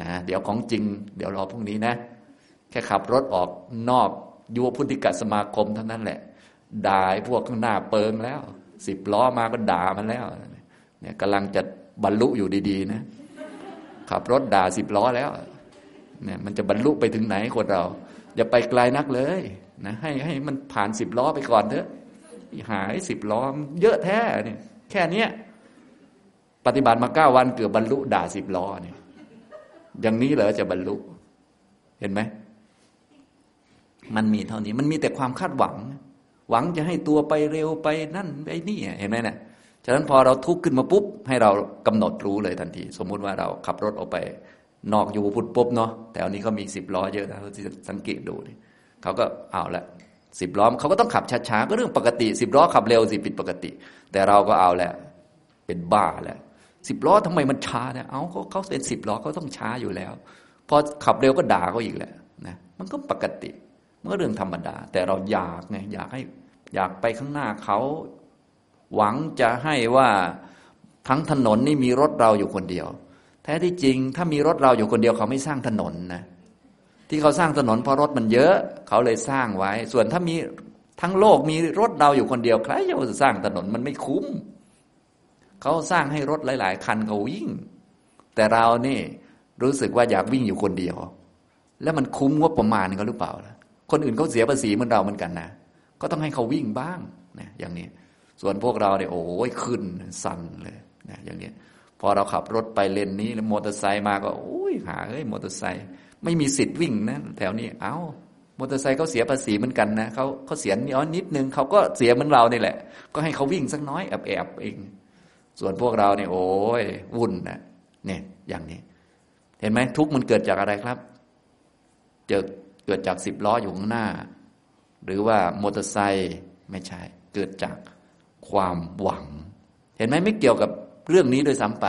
นะเดี๋ยวของจริง เดี๋ยวรอพรุ่งนี้นะ แค่ขับรถออกนอกยุวพุทธิกสมาคมเท่านั้นแหละด่าพวกข้างหน้าเปิงแล้วสิบล้อมาก็ด่ามันแล้วเนี่ยกำลังจะบรรลุอยู่ดีๆนะ ขับรถด่าสิบล้อแล้วเนี่ยมันจะบรรลุไปถึงไหนคนเรา อย่าไปไกลนักเลยนะให้ให้มันผ่านสิบล้อไปก่อนเถอะหายสิบล้อเยอะแท้เนี่ยแค่เนี้ยปฏิบัติมาเก้าวันเกือบบรรลุด่าสิบล้อเนี่ยอย่างนี้เหรอจะบรรลุ เห็นไหมมันมีเท่านี้มันมีแต่ความคาดหวัง หวังจะให้ตัวไปเร็วไปนั่นไปนี่เห็นไหมเนะี่ย ฉะนั้นพอเราทุกข์ขึ้นมาปุ๊บให้เรากำหนดรู้เลยทันที สมมุติว่าเราขับรถออกไป นอกอยู่พุดปุ๊บเนาะแต่อันนี้เขามีสิบล้อเยอะนะเขาสังเกตดูนี่เขาก็เอาละสิบล้อเขาก็ต้องขับช้าๆก็เรื่องปกติสิบล้อขับเร็วสิผิดปกติ แต่เราก็เอาแหละเป็นบ้าแหละสิบล้อทำไมมันช้าเนี่ยเอาเขาเขาเป็นสิบล้อเขาต้องช้าอยู่แล้วพอขับเร็วก็ด่าเขาอีกแหละนะมันก็ปกติเมื่อเรื่องธรรมดา แต่เราอยากไงอยากให้อยากไปข้างหน้าเขา หวังจะให้ว่าทั้งถนนนี่มีรถเราอยู่คนเดียว แท้ที่จริงถ้ามีรถเราอยู่คนเดียวเขาไม่สร้างถนนนะที่เขาสร้างถนนเพราะรถมันเยอะ เขาเลยสร้างไว้ ส่วนถ้ามีทั้งโลกมีรถเราอยู่คนเดียวใครจะสร้างถนนมันไม่คุ้มเขาสร้างให้รถหลาย ๆ คันเขาวิ่ง แต่เรานี่รู้สึกว่าอยากวิ่งอยู่คนเดียว แล้วมันคุ้มงบประมาณเขาหรือเปล่าล่ะคนอื่นเขาเสียภาษีเหมือนเราเหมือนกันนะก็ต้องให้เขาวิ่งบ้างนะอย่างนี้ ส่วนพวกเราเนี่ยโอ้ยขึ้นสั่นเลยนะอย่างนี้พอเราขับรถไปเลนนี้แล้วมอเตอร์ไซค์มาก็โอ้ยหาเอ้ยมอเตอร์ไซค์ไม่มีสิทธิ์วิ่งนะแถวนี้เอา้ามอเตอร์ไซค์เขาเสียภาษีเหมือนกันนะเขาเขาเสียนิดนิดนึงเขาก็เสียเหมือนเรานี่แหละ ก็ให้เขาวิ่งสักน้อยแอบแอบเอง ส่วนพวกเราเนี่ยโอ้ยวุ่นนะเนี่ยอย่างนี้ เห็นไหมทุกมันเกิดจากอะไรครับเจอเกิดจากสิบล้ออยู่ข้างหน้า หรือว่ามอเตอร์ไซค์ไม่ใช่ เกิดจาก ความหวัง เห็นไหมไม่เกี่ยวกับเรื่องนี้โดยซ้ำไป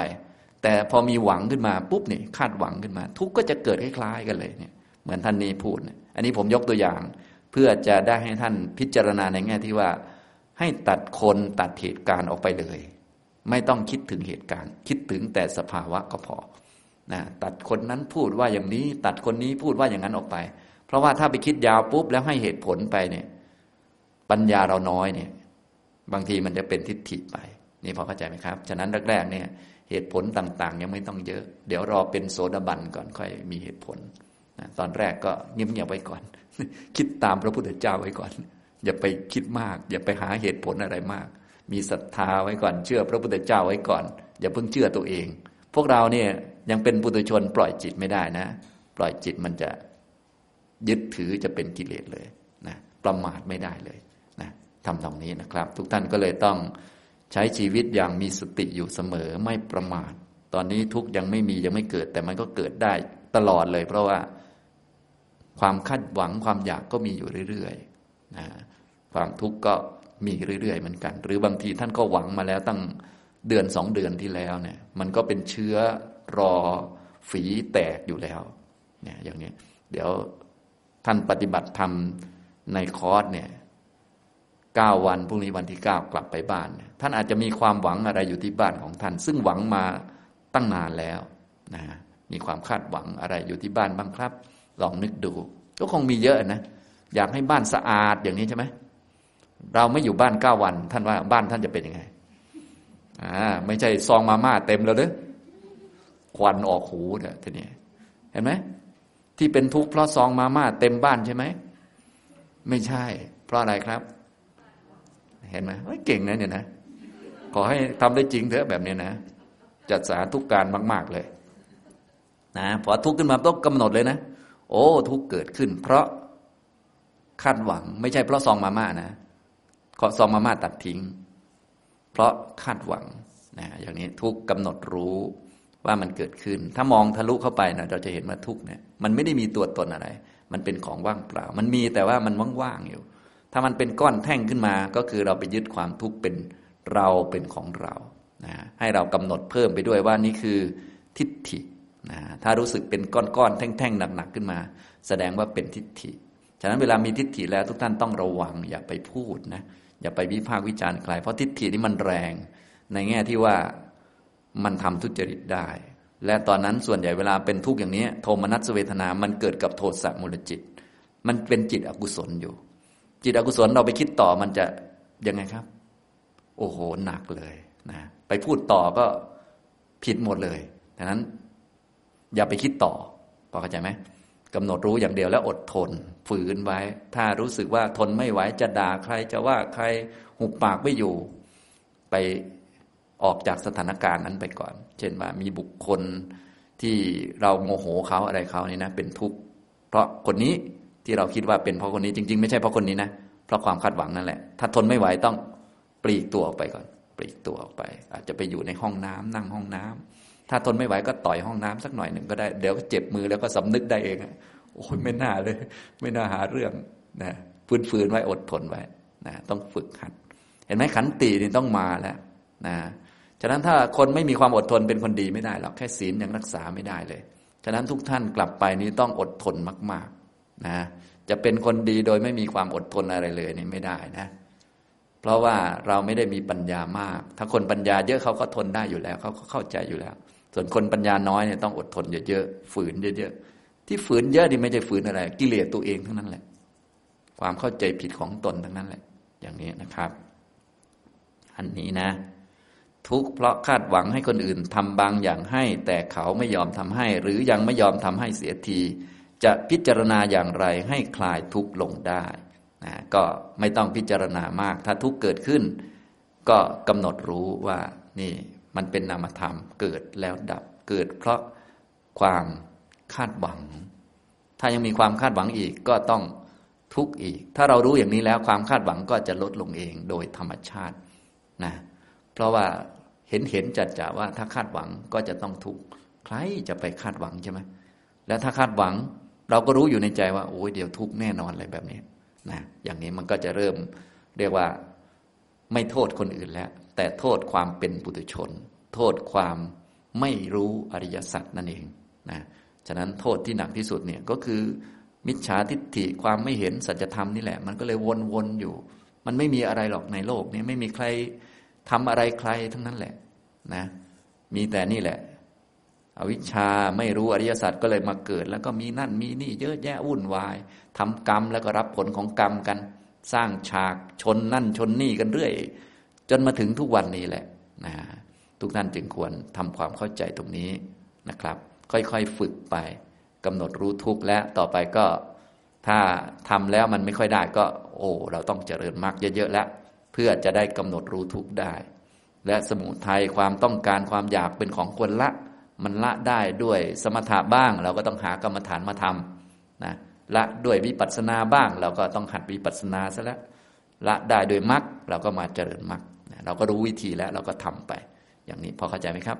แต่พอมีหวังขึ้นมาปุ๊บนี่คาดหวังขึ้นมา ทุกก็จะเกิดคล้ายๆกันเลยเนี่ยเหมือนท่านนี้พูดเนี่ยอันนี้ผมยกตัวอย่าง เพื่อจะได้ให้ท่านพิจารณาในแง่ที่ว่า ให้ตัดคนตัดเหตุการณ์ออกไปเลย ไม่ต้องคิดถึงเหตุการณ์ คิดถึงแต่สภาวะก็พอนะตัดคนนั้นพูดว่าอย่างนี้ ตัดคนนี้พูดว่าอย่างนั้นออกไป เพราะว่าถ้าไปคิดยาวปุ๊บแล้วให้เหตุผลไปเนี่ย ปัญญาเราน้อยเนี่ย บางทีมันจะเป็นทิฏฐิไป นี่พอเข้าใจไหมครับ ฉะนั้นแรกๆเนี่ยเหตุผลต่างๆ ยังไม่ต้องเยอะ เดี๋ยวรอเป็นโสดาบันก่อนค่อยมีเหตุผลตอนแรกก็เงียบๆไว้ก่อน คิดตามพระพุทธเจ้าไว้ก่อน อย่าไปคิดมาก อย่าไปหาเหตุผลอะไรมาก มีศรัทธาไว้ก่อนเชื่อพระพุทธเจ้าไว้ก่อน อย่าเพิ่งเชื่อตัวเอง พวกเราเนี่ยยังเป็นปุถุชนปล่อยจิตไม่ได้นะ ปล่อยจิตมันจะยึดถือจะเป็นกิเลสเลยนะประมาทไม่ได้เลย ทำตรงนี้นะครับ ทุกท่านก็เลยต้องใช้ชีวิตอย่างมีสติอยู่เสมอไม่ประมาท ตอนนี้ทุกยังไม่มียังไม่เกิด แต่มันก็เกิดได้ตลอดเลย เพราะว่าความคาดหวังความอยากก็มีอยู่เรื่อยๆนะความทุกข์ก็มีเรื่อยๆเหมือนกัน หรือบางทีท่านก็หวังมาแล้วตั้งเดือนสองเดือนที่แล้วเนี่ย มันก็เป็นเชื้อรอฝีแตกอยู่แล้วเนี่ยอย่างนี้เดี๋ยวท่านปฏิบัติธรรมในคอร์สเนี่ย เก้าวันพรุ่งนี้วันที่เก้ากลับไปบ้าน ท่านอาจจะมีความหวังอะไรอยู่ที่บ้านของท่าน ซึ่งหวังมาตั้งนานแล้วนะมีความคาดหวังอะไรอยู่ที่บ้านบ้างครับ ลองนึกดูก็คงมีเยอะนะ อยากให้บ้านสะอาดอย่างนี้ใช่ไหมเราไม่อยู่บ้านเก้าวัน ท่านว่าบ้านท่านจะเป็นยังไงอ่าไม่ใช่ซองมาม่าเต็มแล้วเด้อควันออกหูเนี่ยทีนี้เห็นไหมที่เป็นทุกข์เพราะซองมาม่าเต็มบ้านใช่ไหมไม่ใช่ เพราะอะไรครับ เห็นไหมเก่งนะเนี่ยนะ ขอให้ทำได้จริงเถอะแบบนี้นะ จัดสารทุกการมาก ๆเลยนะพอทุกข์ขึ้นมาต้องกำหนดเลยนะ โอ้ทุกข์เกิดขึ้น เพราะคาดหวัง ไม่ใช่เพราะซองมาม่านะขอซองมาม่าตัดทิ้ง เพราะคาดหวังนะอย่างนี้ทุกกำหนดรู้ว่ามันเกิดขึ้น ถ้ามองทะลุเข้าไปนะเราจะเห็นว่าทุกเนี่ยมันไม่ได้มีตัวตนอะไร มันเป็นของว่างเปล่า มันมีแต่ว่ามันว่างๆอยู่ ถ้ามันเป็นก้อนแท่งขึ้นมา ก็คือเราไปยึดความทุกข์เป็นเราเป็นของเรานะให้เรากำหนดเพิ่มไปด้วยว่านี่คือทิฏฐินะถ้ารู้สึกเป็นก้อนๆแท่งๆหนักๆขึ้นมา แสดงว่าเป็นทิฏฐิ ฉะนั้นเวลามีทิฏฐิแล้วทุกท่านต้องระวัง อย่าไปพูดนะอย่าไปวิพากษ์วิจารณ์ใครเพราะทิฏฐินี้มันแรง ในแง่ที่ว่ามันทำทุจริตได้ และตอนนั้นส่วนใหญ่เวลาเป็นทุกข์อย่างนี้ โทมนัสเวทนา มันเกิดกับโทสะมูลจิต มันเป็นจิตอกุศลอยู่ จิตอกุศลเราไปคิดต่อมันจะยังไงครับ โอ้โหหนักเลยนะไปพูดต่อก็ผิดหมดเลยดังนั้น อย่าไปคิดต่อพอเข้าใจไหมกำหนดรู้อย่างเดียวแล้วอดทน ฝืนไว้ ถ้ารู้สึกว่าทนไม่ไหวจะด่าใครจะว่าใครหุบปากไม่อยู่ ไปออกจากสถานการณ์นั้นไปก่อน เช่นว่ามีบุคคลที่เราโมโหเขาอะไรเขานี่นะ เป็นทุกข์เพราะคนนี้ ที่เราคิดว่าเป็นเพราะคนนี้จริง ๆ ไม่ใช่เพราะคนนี้นะเพราะความคาดหวังนั่นแหละ ถ้าทนไม่ไหวต้องปลีกตัวออกไปก่อน ปลีกตัวออกไป อาจจะไปอยู่ในห้องน้ำนั่งห้องน้ำถ้าทนไม่ไหวก็ต่อยห้องน้ำสักหน่อยหนึ่งก็ได้เดี๋ยวก็เจ็บมือแล้วก็สำนึกได้เองโอ้ยไม่น่าเลย ไม่น่าหาเรื่องนะฝืนๆไว้อดทนไว้นะต้องฝึกหัด เห็นไหมขันตินี่ต้องมาแล้วนะฉะนั้นถ้าคนไม่มีความอดทนเป็นคนดีไม่ได้หรอกแค่ศีลยังรักษาไม่ได้เลย ฉะนั้นทุกท่านกลับไปนี้ต้องอดทนมาก ๆ นะจะเป็นคนดีโดยไม่มีความอดทนอะไรเลยนี่ไม่ได้นะ เพราะว่าเราไม่ได้มีปัญญามาก ถ้าคนปัญญาเยอะเขาก็ทนได้อยู่แล้ว เขาก็เข้าใจอยู่แล้ว ส่วนคนปัญญาน้อยเนี่ยต้องอดทนเยอะๆฝืนเยอะๆที่ฝืนเยอะนี่ไม่ใช่ฝืนอะไร กิเลสตัวเองทั้งนั้นแหละ ความเข้าใจผิดของตนทั้งนั้นแหละ อย่างนี้นะครับ อันนี้นะ ทุกเพราะคาดหวังให้คนอื่นทำบางอย่างให้ แต่เขาไม่ยอมทำให้ หรือยังไม่ยอมทำให้เสียที จะพิจารณาอย่างไรให้คลายทุกข์ลงได้นะก็ไม่ต้องพิจารณามาก ถ้าทุกข์เกิดขึ้น ก็กำหนดรู้ว่านี่มันเป็นนามธรรมเกิดแล้วดับเกิด เพราะความคาดหวัง ถ้ายังมีความคาดหวังอีกก็ต้องทุกข์อีก ถ้าเรารู้อย่างนี้แล้วความคาดหวังก็จะลดลงเองโดยธรรมชาตินะเพราะว่าเห็นเห็นจัดจ่าว่าถ้าคาดหวังก็จะต้องทุกข์ใครจะไปคาดหวังใช่ไหมแล้วถ้าคาดหวัง เราก็รู้อยู่ในใจว่าโอ้ยเดี๋ยวทุกข์แน่นอนอะไรแบบนี้นะอย่างนี้มันก็จะเริ่มเรียกว่าไม่โทษคนอื่นแล้ว แต่โทษความเป็นปุถุชน โทษความไม่รู้อริยสัจนั่นเองนะฉะนั้นโทษที่หนักที่สุดเนี่ยก็คือ มิจฉาทิฏฐิความไม่เห็นสัจธรรมนี่แหละ มันก็เลยวนๆอยู่ มันไม่มีอะไรหรอกในโลกนี้ไม่มีใครทำอะไรใครทั้งนั้นแหละนะมีแต่นี่แหละ อวิชชาไม่รู้อริยสัจก็เลยมาเกิด แล้วก็มีนั่นมีนี่เยอะแยะวุ่นวายทำกรรมแล้วก็รับผลของกรรมกัน สร้างฉากชนนั่นชนนี่กันเรื่อย จนมาถึงทุกวันนี้แหละนะทุกท่านจึงควรทำความเข้าใจตรงนี้นะครับ ค่อยๆฝึกไปกำหนดรู้ทุกและต่อไปก็ ถ้าทำแล้วมันไม่ค่อยได้ก็ โอ้เราต้องเจริญมากเยอะๆแล้ว เพื่อจะได้กำหนดรู้ทุกได้ และสมุทัยความต้องการความอยากเป็นของควรละ มันละได้ด้วยสมถะบ้าง เราก็ต้องหากรรมฐานมาทำนะละด้วยวิปัสสนาบ้าง เราก็ต้องหัดวิปัสสนาซะแล้วละได้โดยมรรคเราก็มาเจริญมรรคเราก็รู้วิธีแล้วเราก็ทำไป อย่างนี้พอเข้าใจไหมครับ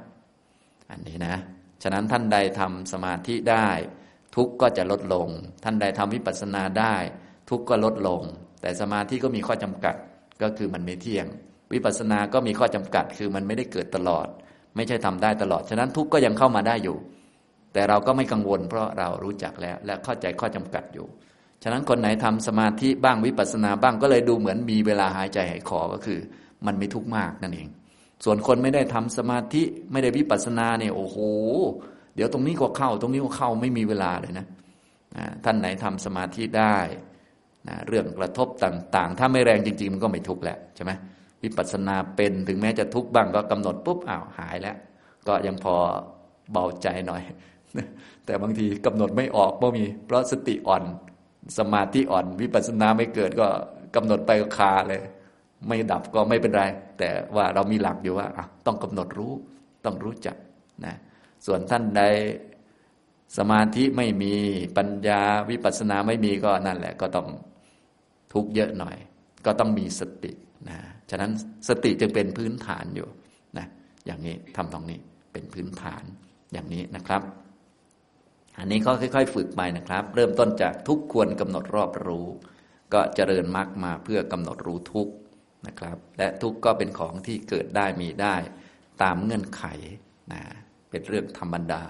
อันนี้นะ ฉะนั้นท่านใดทำสมาธิได้ ทุกก็จะลดลง ท่านใดทำวิปัสสนาได้ ทุกก็ลดลง แต่สมาธิก็มีข้อจำกัดก็คือมันไม่เที่ยง วิปัสสนาก็มีข้อจำกัดคือมันไม่ได้เกิดตลอด ไม่ใช่ทำได้ตลอด ฉะนั้นทุกก็ยังเข้ามาได้อยู่ แต่เราก็ไม่กังวล เพราะเรารู้จักแล้ว และเข้าใจข้อจำกัดอยู่ ฉะนั้นคนไหนทำสมาธิบ้างวิปัสสนาบ้างก็เลยดูเหมือนมีเวลาหายใจหายคอก็คือ มันไม่ทุกข์มากนั่นเอง ส่วนคนไม่ได้ทำสมาธิไม่ได้วิปัสสนาเนี่ยโอ้โห เดี๋ยวตรงนี้ก็เข้า ตรงนี้ก็เข้าไม่มีเวลาเลยนะท่านไหนทำสมาธิได้นะเรื่องกระทบต่าง ๆ ถ้าไม่แรงจริง ๆ มันก็ไม่ทุกข์แล้วใช่ไหม วิปัสสนาเป็นถึงแม้จะทุกข์บ้างก็กำหนดปุ๊บอ้าวหายแล้ว ก็ยังพอเบาใจหน่อย แต่บางทีกำหนดไม่ออกเพราะมี เพราะสติอ่อน สมาธิอ่อน วิปัสสนาไม่เกิดก็กำหนดไปก็คาเลย ไม่ดับก็ไม่เป็นไร แต่ว่าเรามีหลักอยู่ว่าต้องกำหนดรู้ ต้องรู้จักนะส่วนท่านใดสมาธิไม่มีปัญญาวิปัสสนาไม่มีก็นั่นแหละ ก็ต้องทุกข์เยอะหน่อย ก็ต้องมีสตินะ ฉะนั้นสติจึงเป็นพื้นฐานอยู่นะอย่างนี้ทำตรงนี้เป็นพื้นฐานอย่างนี้นะครับ อันนี้ก็ค่อย ๆ ฝึกไปนะครับ เริ่มต้นจากทุกควรกำหนดรอบรู้ ก็เจริญมรรคมาเพื่อกำหนดรู้ทุกนะครับ และทุกก็เป็นของที่เกิดได้มีได้ ตามเงื่อนไขนะเป็นเรื่องธรรมดา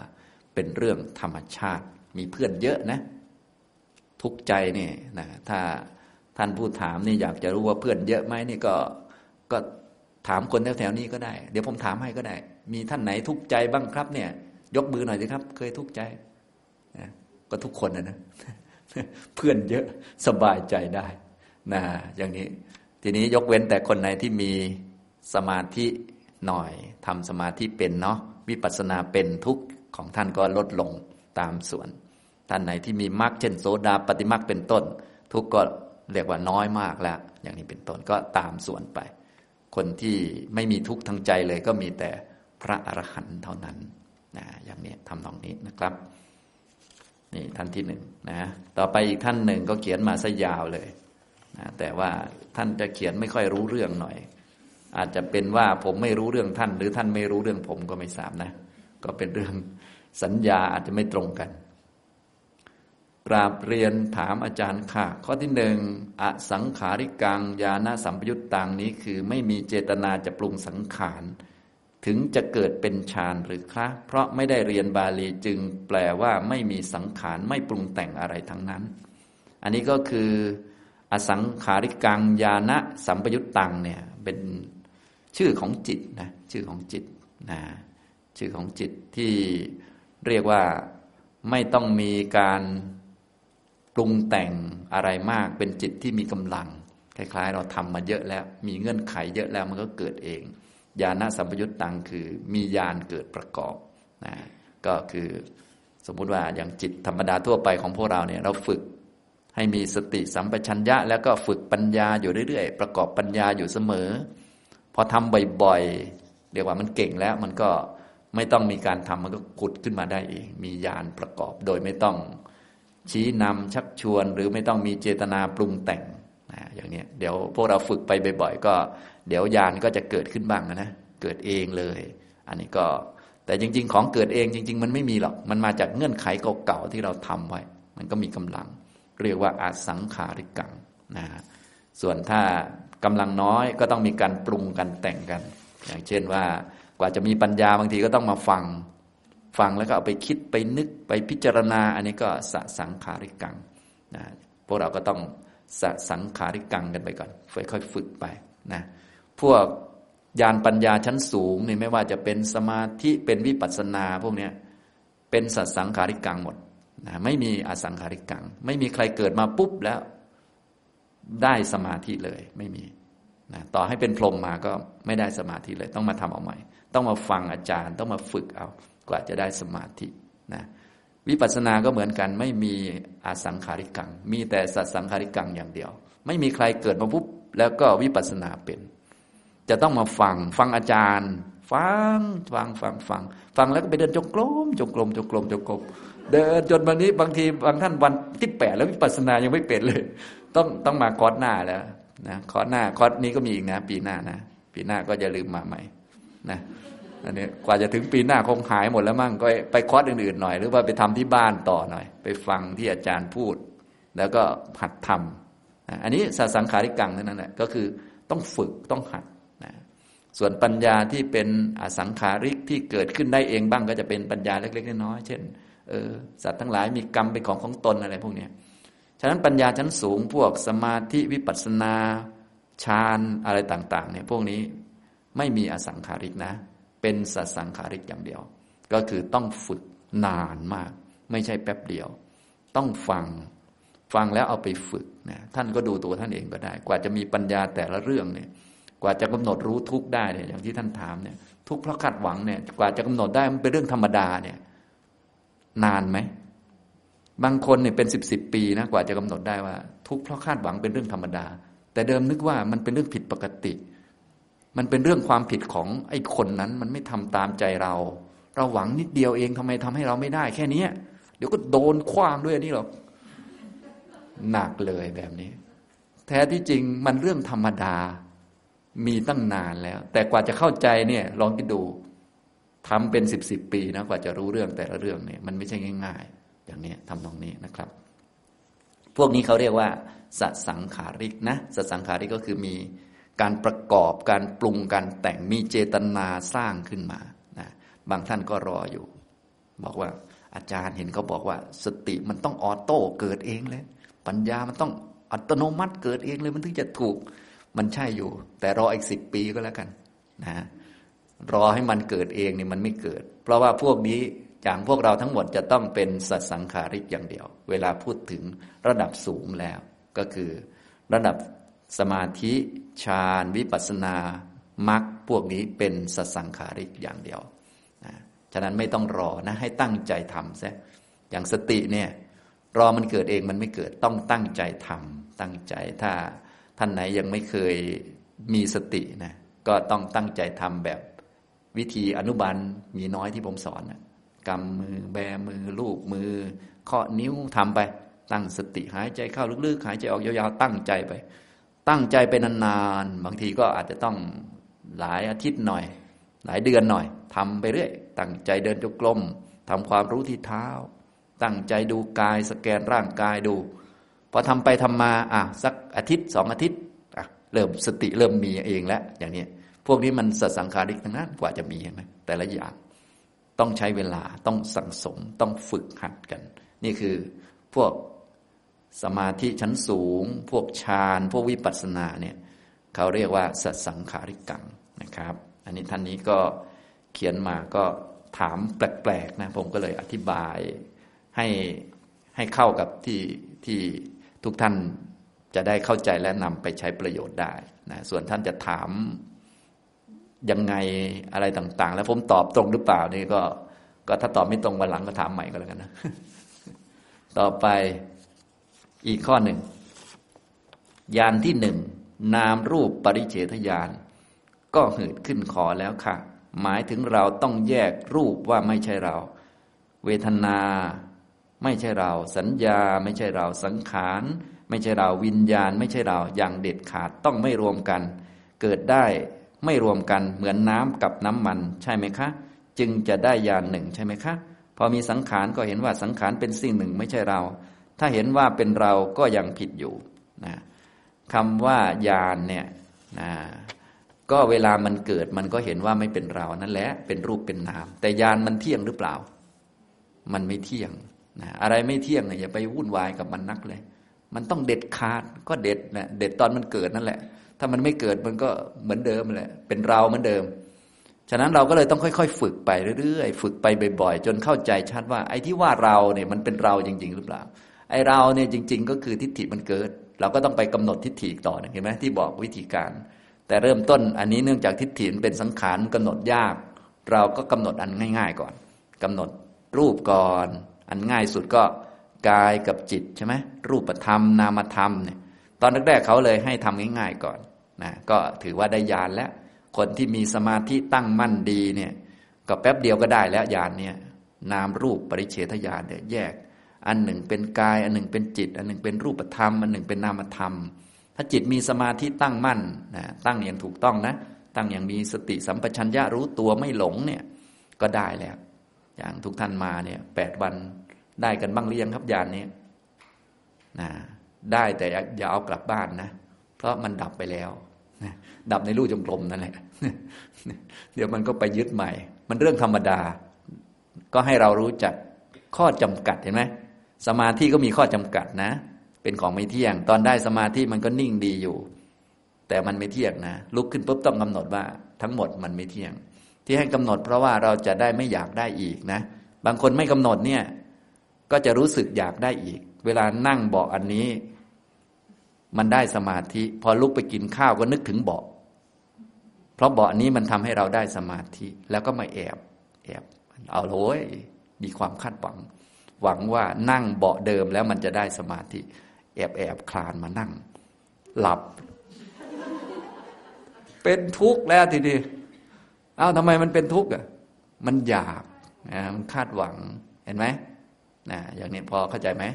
เป็นเรื่องธรรมชาติ มีเพื่อนเยอะนะ ทุกใจเนี่ยนะถ้าท่านผู้ถามนี่อยากจะรู้ว่าเพื่อนเยอะไหมนี่ก็ ก็ถามคนแถวๆนี้ก็ได้ เดี๋ยวผมถามให้ก็ได้ มีท่านไหนทุกข์ใจบ้างครับ เนี่ย ยกมือหน่อยสิครับ เคยทุกข์ใจนะก็ทุกคนนะนะเพื่อนเยอะสบายใจได้นะอย่างนี้ ทีนี้ยกเว้นแต่คนไหนที่มีสมาธิหน่อยทำสมาธิเป็นเนาะวิปัสสนาเป็นทุกข์ของท่านก็ลดลงตามส่วน ท่านไหนที่มีมรรคเช่นโสดาปฏิมรรคเป็นต้น ทุกข์ก็เรียกว่าน้อยมากแล้ว อย่างนี้เป็นต้นก็ตามส่วนไป คนที่ไม่มีทุกข์ทางใจเลยก็มีแต่พระอรหันต์เท่านั้นนะอย่างนี้ทำตรงนี้นะครับนี่ท่านที่หนึ่งนะต่อไปอีกท่านหนึ่งก็เขียนมาซะยาวเลยนะแต่ว่าท่านจะเขียนไม่ค่อยรู้เรื่องหน่อย อาจจะเป็นว่าผมไม่รู้เรื่องท่าน หรือท่านไม่รู้เรื่องผมก็ไม่ทราบนะ ก็เป็นเรื่องสัญญาอาจจะไม่ตรงกัน กราบเรียนถามอาจารย์ค่ะ ข้อที่หนึ่งอสังขาริกังญาณสัมปยุตตังนี้คือไม่มีเจตนาจะปรุงสังขาร ถึงจะเกิดเป็นฌานหรือคะเพราะไม่ได้เรียนบาลีจึงแปลว่าไม่มีสังขารไม่ปรุงแต่งอะไรทั้งนั้น อันนี้ก็คืออสังขาริกังญาณสัมปยุตตังเนี่ยเป็นชื่อของจิตนะชื่อของจิตนะชื่อของจิตที่เรียกว่าไม่ต้องมีการ ปรุงแต่งอะไรมากเป็นจิตที่มีกำลัง คล้าย ๆ เราทำมาเยอะแล้ว มีเงื่อนไขเยอะแล้วมันก็เกิดเองญาณสัมปยุตตังคือมีญาณเกิดประกอบนะก็คือสมมุติว่าอย่างจิตธรรมดาทั่วไปของพวกเราเนี่ยเราฝึกให้มีสติสัมปชัญญะ แล้วก็ฝึกปัญญาอยู่เรื่อยๆ ประกอบปัญญาอยู่เสมอ พอทำบ่อยๆเรียกว่ามันเก่งแล้วมันก็ไม่ต้องมีการทำมันก็ขุดขึ้นมาได้เอง มีญาณประกอบโดยไม่ต้อง ชี้นำชักชวน หรือไม่ต้องมีเจตนาปรุงแต่งนะอย่างนี้เดี๋ยวพวกเราฝึกไปบ่อยๆก็ เดี๋ยวยานก็จะเกิดขึ้นบ้างนะเกิดเองเลย อันนี้ก็ แต่จริง ๆ ของเกิดเองจริง ๆ มันไม่มีหรอกมันมาจากเงื่อนไขเก่าๆที่เราทำไว้ มันก็มีกำลัง เรียกว่าอาสังขาริกังนะส่วนถ้ากำลังน้อยก็ต้องมีการปรุงกันแต่งกัน อย่างเช่นว่ากว่าจะมีปัญญาบางทีก็ต้องมาฟัง ฟังแล้วก็เอาไปคิดไปนึกไปพิจารณา อันนี้ก็สสังขาริกังนะพวกเราก็ต้องสสังขาริกังกันไปก่อนค่อยๆฝึกไปนะพวกญาณปัญญาชั้นสูงนี่ไม่ว่าจะเป็นสมาธิเป็นวิปัสสนาพวกเนี้ยเป็นสัสังขาริกังหมดนะไม่มีอสังขาริกัง ไม่มีใครเกิดมาปุ๊บแล้ว ได้สมาธิเลยไม่มีนะต่อให้เป็นพรหมมาก็ไม่ได้สมาธิเลย ต้องมาทำเอาใหม่ ต้องมาฟังอาจารย์ ต้องมาฝึกเอา กว่าจะได้สมาธินะวิปัสสนาก็เหมือนกัน ไม่มีอสังขาริกัง มีแต่สัสังขาริกังอย่างเดียว ไม่มีใครเกิดมาปุ๊บแล้วก็วิปัสสนาเป็น จะต้องมาฟังฟังอาจารย์ ฟังฟังฟังฟังฟังแล้วก็ไปเดินจงกรมจงกรมจงกรมจงกรมเดินจนวันนี้บางทีบางท่านวันที่แปดแล้ววิปัสสนายังไม่เป็นเลย ต้องต้องมาคอร์สหน้าแล้วนะคอร์สหน้าคอร์สนี้ก็มีอีกนะ ปีหน้านะ ปีหน้าก็จะลืมมาใหม่นะ อันนี้กว่าจะถึงปีหน้าคงหายหมดแล้วมั่งก็ไปคอร์สอื่นๆหน่อย หรือว่าไปทำที่บ้านต่อหน่อย ไปฟังที่อาจารย์พูด แล้วก็หัดทำอันนี้สสังขาริกังนั่นแหละก็คือต้องฝึกต้องหัดส่วนปัญญาที่เป็นอสังขาริกที่เกิดขึ้นได้เองบ้างก็จะเป็นปัญญาเล็กๆน้อยๆเช่นเออสัตว์ทั้งหลายมีกรรมเป็นของของตนอะไรพวกนี้ฉะนั้นปัญญาชั้นสูงพวกสมาธิวิปัสสนาฌานอะไรต่างๆเนี่ยพวกนี้ไม่มีอสังขาริกนะ เป็นสัสังขาริกอย่างเดียว ก็คือต้องฝึกนานมาก ไม่ใช่แป๊บเดียว ต้องฟังฟังแล้วเอาไปฝึกนะท่านก็ดูตัวท่านเองก็ได้ กว่าจะมีปัญญาแต่ละเรื่องเนี่ย กว่าจะกำหนดรู้ทุกได้เนี่ยอย่างที่ท่านถามเนี่ย ทุกเพราะคาดหวังเนี่ย กว่าจะกำหนดได้มันเป็นเรื่องธรรมดาเนี่ย นานไหมบางคนเนี่ยเป็นสิบสิบปีนะกว่าจะกำหนดได้ว่า ทุกเพราะคาดหวังเป็นเรื่องธรรมดา แต่เดิมนึกว่ามันเป็นเรื่องผิดปกติ มันเป็นเรื่องความผิดของไอ้คนนั้น มันไม่ทำตามใจเรา เราหวังนิดเดียวเองทำไมทำให้เราไม่ได้ แค่นี้เดี๋ยวก็โดนคว้างด้วยนี่หรอกหนักเลยแบบนี้ แท้ที่จริงมันเรื่องธรรมดามีตั้งนานแล้ว แต่กว่าจะเข้าใจเนี่ยลองคิดดูทำเป็นสิบสิบปีนะกว่าจะรู้เรื่องแต่ละเรื่องเนี่ยมันไม่ใช่ง่าย ๆ อย่างนี้ทำตรงนี้นะครับ พวกนี้เขาเรียกว่าสัสังขาริกนะสัสังขาริกก็คือมี การประกอบการปรุงการแต่งมีเจตนาสร้างขึ้นมานะบางท่านก็รออยู่ บอกว่าอาจารย์เห็นเขาบอกว่า สติมันต้องออโต้เกิดเองเลย ปัญญามันต้องอัตโนมัติเกิดเองเลยมันถึงจะถูกมันใช่อยู่ แต่รออีกสิบปีก็แล้วกันนะรอให้มันเกิดเองนี่มันไม่เกิด เพราะว่าพวกนี้อย่างพวกเราทั้งหมดจะต้องเป็นสัตสังขาริกอย่างเดียว เวลาพูดถึงระดับสูงแล้ว ก็คือ ระดับสมาธิ ฌานวิปัสนามรรคพวกนี้เป็นสสังขาริกอย่างเดียวนะฉะนั้นไม่ต้องรอนะให้ตั้งใจทำซะอย่างสติเนี่ยรอมันเกิดเองมันไม่เกิดต้องตั้งใจทำตั้งใจถ้าท่านไหนยังไม่เคยมีสตินะก็ต้องตั้งใจทำแบบวิธีอนุบาลมีน้อยที่ผมสอนนะกำมือแบมือลูบมือเคาะนิ้วทำไป ตั้งสติหายใจเข้าลึกๆ หายใจออกยาวๆตั้งใจไป ตั้งใจไปนานๆ บางทีก็อาจจะต้องหลายอาทิตย์หน่อย หลายเดือนหน่อยทำไปเรื่อย ตั้งใจเดินจงกรมทำความรู้ที่เท้า ตั้งใจดูกายสแกนร่างกายดู พอทำไปทำมาอะสักอาทิตย์สองอาทิตย์อะเริ่มสติเริ่มมีเองแล้วอย่างนี้พวกนี้มันสัสังขาริกทั้งนั้นกว่าจะมีเห็นไหมแต่ละอย่างต้องใช้เวลาต้องสั่งสมต้องฝึกหัดกัน นี่คือพวก สมาธิชั้นสูง พวกฌานพวกวิปัสสนาเนี่ยเขาเรียกว่าสัสังขาริกังนะครับ อันนี้ท่านนี้ก็เขียนมาก็ถามแปลกๆนะผมก็เลยอธิบายให้ให้เข้ากับที่ที่ทุกท่านจะได้เข้าใจและนำไปใช้ประโยชน์ได้นะส่วนท่านจะถามยังไงอะไรต่าง ๆ แล้วผมตอบตรงหรือเปล่านี่ก็ ก็ถ้าตอบไม่ตรงวันหลังก็ถามใหม่ก็แล้วกันนะ ต่อไป อีกข้อหนึ่งยานที่หนึ่งนามรูปปริเฉทยานก็หืดขึ้นขอแล้วค่ะ หมายถึงเราต้องแยกรูปว่าไม่ใช่เรา เวทนาไม่ใช่เรา สัญญาไม่ใช่เราสังขารไม่ใช่เราวิญญาณ ไม่ใช่เราอย่างเด็ดขาดต้องไม่รวมกัน เกิดได้ไม่รวมกันเหมือนน้ำกับน้ำมัน ใช่ไหมคะ จึงจะได้ยานหนึ่งใช่ไหมคะ พอมีสังขารก็เห็นว่าสังขารเป็นสิ่งหนึ่งไม่ใช่เรา ถ้าเห็นว่าเป็นเราก็ยังผิดอยู่นะคำว่ายานเนี่ยนะก็เวลามันเกิดมันก็เห็นว่าไม่เป็นเรานั่นแหละเป็นรูปเป็นนาม แต่ยานมันเที่ยงหรือเปล่า มันไม่เที่ยงนะอะไรไม่เที่ยงเนี่ยอย่าไปวุ่นวายกับมันนักเลย มันต้องเด็ดขาดก็เด็ดนะเด็ดตอนมันเกิดนั่นแหละ ถ้ามันไม่เกิดมันก็เหมือนเดิมแหละเป็นเราเหมือนเดิม ฉะนั้นเราก็เลยต้องค่อย ๆ ฝึกไปเรื่อยๆ ฝึกไปบ่อยๆ จนเข้าใจชัดว่าไอ้ที่ว่าเราเนี่ยมันเป็นเราจริง ๆ หรือเปล่า ไอเราเนี่ยจริง ๆ ก็คือทิฏฐิมันเกิด เราก็ต้องไปกำหนดทิฏฐิต่อเห็นไหมที่บอกวิธีการ แต่เริ่มต้นอันนี้เนื่องจากทิฏฐิเป็นสังขารกำหนดยาก เราก็กำหนดอันง่าย ๆ ก่อนกำหนดรูปก่อน อันง่ายสุดก็กายกับจิตใช่ไหมรูปธรรมนามธรรมเนี่ยตอนแรกๆเขาเลยให้ทำง่าย ๆก่อนนะก็ถือว่าได้ญาณแล้ว คนที่มีสมาธิตั้งมั่นดีเนี่ยก็แป๊บเดียวก็ได้แล้วญาณเนี่ยนามรูปปริเฉทญาณเนี่ยแยก อันหนึ่งเป็นกาย อันหนึ่งเป็นจิต อันหนึ่งเป็นรูปธรรม อันหนึ่งเป็นนามธรรม ถ้าจิตมีสมาธิตั้งมั่นนะตั้งอย่างถูกต้องนะ ตั้งอย่างมีสติสัมปชัญญะรู้ตัวไม่หลงเนี่ยก็ได้แล้ว อย่างทุกท่านมาเนี่ยแปดวันได้กันบ้างหรือยังครับญาณนี้นะได้แต่อย่าเอากลับบ้านนะ เพราะมันดับไปแล้วดับในรูจงกรมนั่นแหละ เดี๋ยวมันก็ไปยึดใหม่ มันเรื่องธรรมดา ก็ให้เรารู้จักข้อจำกัดเห็นไหม สมาธิก็มีข้อจำกัดนะ เป็นของไม่เที่ยง ตอนได้สมาธิมันก็นิ่งดีอยู่ แต่มันไม่เที่ยงนะ ลุกขึ้นปุ๊บต้องกำหนดว่า ทั้งหมดมันไม่เที่ยง ที่ให้กำหนดเพราะว่าเราจะได้ไม่อยากได้อีกนะ บางคนไม่กำหนดเนี่ย ก็จะรู้สึกอยากได้อีก เวลานั่งเบาะอันนี้ มันได้สมาธิ พอลุกไปกินข้าวก็นึกถึงเบาะเพราะเบาะนี้มันทำให้เราได้สมาธิแล้วก็มาแอบ แอบ เอาโอยมีความคาดหวัง หวังว่านั่งเบาะเดิมแล้วมันจะได้สมาธิ แอบแอบคลานมานั่ง หลับ เป็นทุกข์แล้วทีนี้เอ้าทำไมมันเป็นทุกข์อะมันอยากนะมันคาดหวังเห็นไหมนะอย่างนี้พอเข้าใจไหม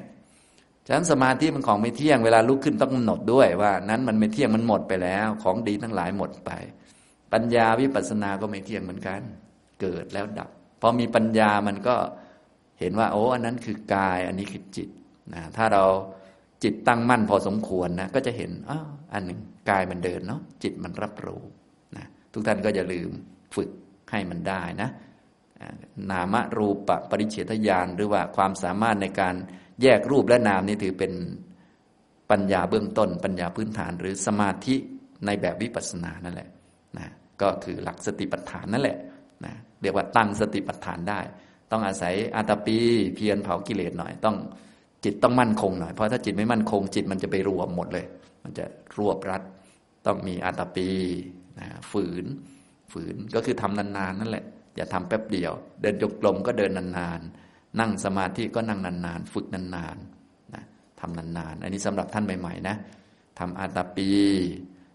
ฉะนั้นสมาธิมันของไม่เที่ยงเวลาลุกขึ้นต้องกำหนดด้วยว่า นั้นมันไม่เที่ยงมันหมดไปแล้ว ของดีทั้งหลายหมดไป ปัญญาวิปัสสนาก็ไม่เที่ยงเหมือนกัน เกิดแล้วดับพอมีปัญญามันก็ เห็นว่าโอ้อันนั้นคือกาย อันนี้คือจิตนะถ้าเราจิตตั้งมั่นพอสมควรนะก็จะเห็นอ้าอันหนึ่งกายมันเดินเนาะจิตมันรับรู้นะทุกท่านก็อย่าลืมฝึกให้มันได้นะนามรูปปริเฉทญาณหรือว่าความสามารถในการแยกรูปและนามนี่ถือเป็นปัญญาเบื้องต้น ปัญญาพื้นฐาน หรือสมาธิในแบบวิปัสสนานั่นแหละนะก็คือหลักสติปัฏฐานนั่นแหละนะเรียกว่าตั้งสติปัฏฐานได้ ต้องอาศัยอาตาปีเพียรเผากิเลสหน่อย ต้องจิตต้องมั่นคงหน่อย เพราะถ้าจิตไม่มั่นคง จิตมันจะไปรวมหมดเลย มันจะรวบรัด ต้องมีอาตาปีนะฝืน ฝืนก็คือทำนานๆนั่นแหละ อย่าทำแป๊บเดียว เดินจงกรมก็เดินนานๆ นั่งสมาธิก็นั่งนานๆ ฝึกนานๆนะทำนานๆ อันนี้สำหรับท่านใหม่ๆนะทำอาตาปี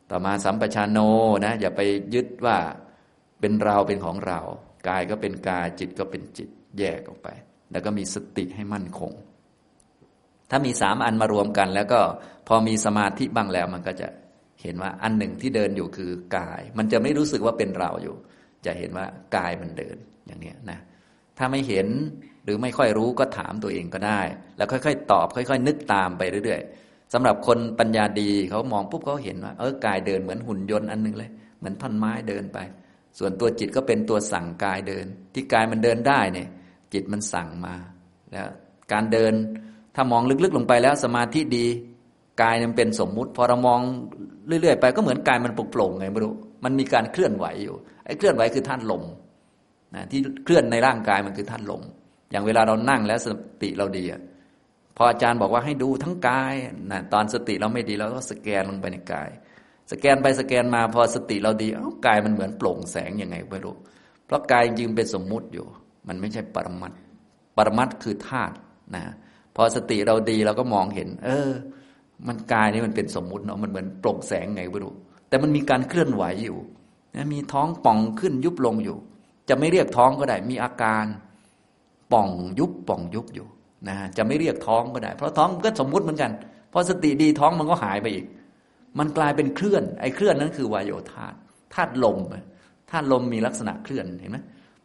ต่อมาสัมปชานโนนะ อย่าไปยึดว่าเป็นเราเป็นของเรา กายก็เป็นกายจิตก็เป็นจิต แยกออกไป แล้วก็มีสติให้มั่นคง ถ้ามีสามอันมารวมกัน แล้วก็พอมีสมาธิบ้างแล้ว มันก็จะเห็นว่าอันหนึ่งที่เดินอยู่คือกาย มันจะไม่รู้สึกว่าเป็นเราอยู่ จะเห็นว่ากายมันเดินอย่างนี้นะ ถ้าไม่เห็นหรือไม่ค่อยรู้ก็ถามตัวเองก็ได้ แล้วค่อยๆ ตอบ ค่อย ๆ นึกตามไปเรื่อยๆสำหรับคนปัญญาดีเขามองปุ๊บเขาเห็นว่าเออกายเดินเหมือนหุ่นยนต์อันหนึ่งเลย เหมือนท่อนไม้เดินไป ส่วนตัวจิตก็เป็นตัวสั่งกายเดิน ที่กายมันเดินได้เนี่ย จิตมันสั่งมา แล้วการเดินถ้ามองลึกๆลงไปแล้วสมาธิดีกายมันเป็นสมมุติ พอเรามองเรื่อยๆไปก็เหมือนกายมันโปร่งไงไม่รู้มันมีการเคลื่อนไหวอยู่ไอ้เคลื่อนไหวคือท่านลมนะที่เคลื่อนในร่างกายมันคือท่านลมอย่างเวลาเรานั่งแล้วสติเราดีอะพออาจารย์บอกว่าให้ดูทั้งกายนะตอนสติเราไม่ดีเราก็สแกนลงไปในกาย สแกนไปสแกนมาพอสติเราดีเอ้ากายมันเหมือนโปร่งแสงยังไงไม่รู้เพราะกายจริงเป็นสมมุติอยู่ มันไม่ใช่ปรมัตปรมัตคือธาตุนะพอสติเราดีเราก็มองเห็น เออ มันกายนี่มันเป็นสมมุติเนาะมันเหมือนโปร่งแสงไงไม่รู้แต่มันมีการเคลื่อนไหวอยู่นะมีท้องป่องขึ้นยุบลงอยู่ จะไม่เรียกท้องก็ได้ มีอาการป่องยุบป่องยุบอยู่นะจะไม่เรียกท้องก็ได้ เพราะท้องก็สมมุติเหมือนกันพอสติดีท้องมันก็หายไปอีก มันกลายเป็นเคลื่อน ไอ้เคลื่อนนั้นคือวายโยธาธาตุลมธาตุลมมีลักษณะเคลื่อนเห็นไหม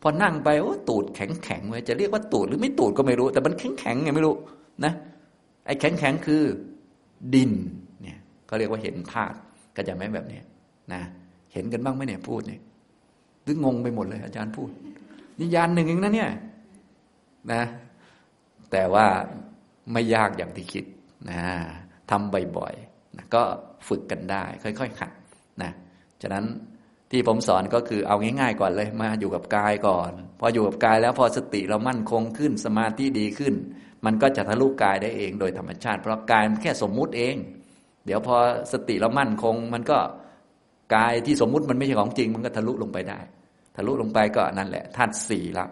อนั่งไปโอ้ตูดแข็งแข็งไว้จะเรียกว่าตูดหรือไม่ตูดก็ไม่รู้ แต่มันแข็งแข็งไงไม่รู้นะไอ้แข็งแข็งคือดินเนี่ยก็เรียกว่าเห็นธาตุก็จะไม่แบบนี้นะเห็นกันบ้างไหมเนี่ยพูดเนี่ยหรืองงไปหมดเลยอาจารย์พูดนี่ยานหนึ่งเองนะเนี่ยนะ แต่ว่าไม่ยากอย่างที่คิดนะทำบ่อยๆนะก็ฝึกกันได้ ค่อยๆขัดนะฉะนั้น ที่ผมสอนก็คือเอาง่ายๆก่อนเลยมาอยู่กับกายก่อน พออยู่กับกายแล้วพอสติเรามั่นคงขึ้นสมาธิดีขึ้น มันก็จะทะลุกายได้เองโดยธรรมชาติ เพราะกายมันแค่สมมุติเอง เดี๋ยวพอสติเรามั่นคง มันก็กายที่สมมุติมันไม่ใช่ของจริง มันก็ทะลุลงไปได้ ทะลุลงไปก็นั่นแหละธาตุสี่ละ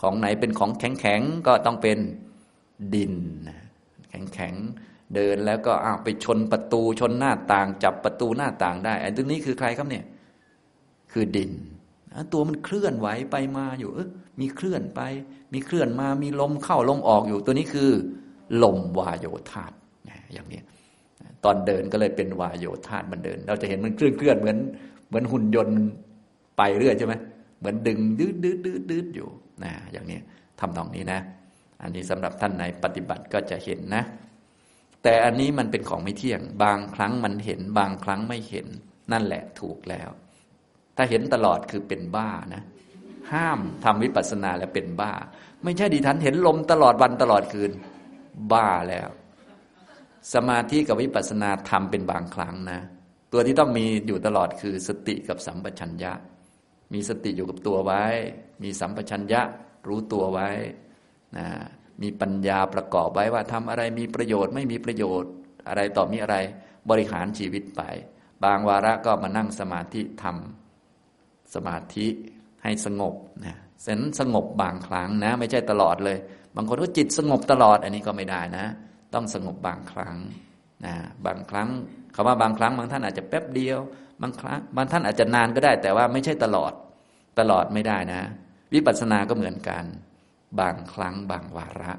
ของไหนเป็นของแข็งแข็งก็ต้องเป็นดิน แข็งแข็งเดินแล้วก็อ้าวไปชนประตูชนหน้าต่าง จับประตูหน้าต่างได้อันนี้คือใครครับเนี่ย คือดิน ตัวมันเคลื่อนไหวไปมาอยู่เออมีเคลื่อนไป มีเคลื่อนมา มีลมเข้าลมออกอยู่ ตัวนี้คือ ลมวายโยธาตอย่างนี้ตอนเดินก็เลยเป็นวายโยธาตมันเดิน เราจะเห็นมันเคลื่อนเคลื่อนเหมือน เหมือนหุ่นยนต์ไปเรื่อยใช่ไหมเหมือนดึงดืดดืดดืดดืดอยู่นะอย่างนี้ทำตรงนี้นะ อันนี้สำหรับท่านไหนปฏิบัติก็จะเห็นนะ แต่อันนี้มันเป็นของไม่เที่ยง บางครั้งมันเห็น บางครั้งไม่เห็น นั่นแหละถูกแล้ว ถ้าเห็นตลอดคือเป็นบ้านะ ห้ามทำวิปัสสนาแล้วเป็นบ้า ไม่ใช่ดิฉันเห็นลมตลอดวันตลอดคืน บ้าแล้ว สมาธิกับวิปัสสนาทำเป็นบางครั้งนะ ตัวที่ต้องมีอยู่ตลอดคือสติกับสัมปชัญญะ มีสติอยู่กับตัวไว้ มีสัมปชัญญะรู้ตัวไว้นะมีปัญญาประกอบไว้ว่าทำอะไรมีประโยชน์ไม่มีประโยชน์อะไรต่อมีอะไรบริหารชีวิตไป บางวาระก็มานั่งสมาธิทำ สมาธิให้สงบนะเซนสงบบางครั้งนะ ไม่ใช่ตลอดเลย บางคนก็จิตสงบตลอด อันนี้ก็ไม่ได้นะ ต้องสงบบางครั้งนะบางครั้งคำว่าบางครั้งบางท่านอาจจะแป๊บเดียว บางครั้งบางท่านอาจจะนานก็ได้ แต่ว่าไม่ใช่ตลอดตลอดไม่ได้นะ วิปัสสนาก็เหมือนกัน บางครั้งบางวาระ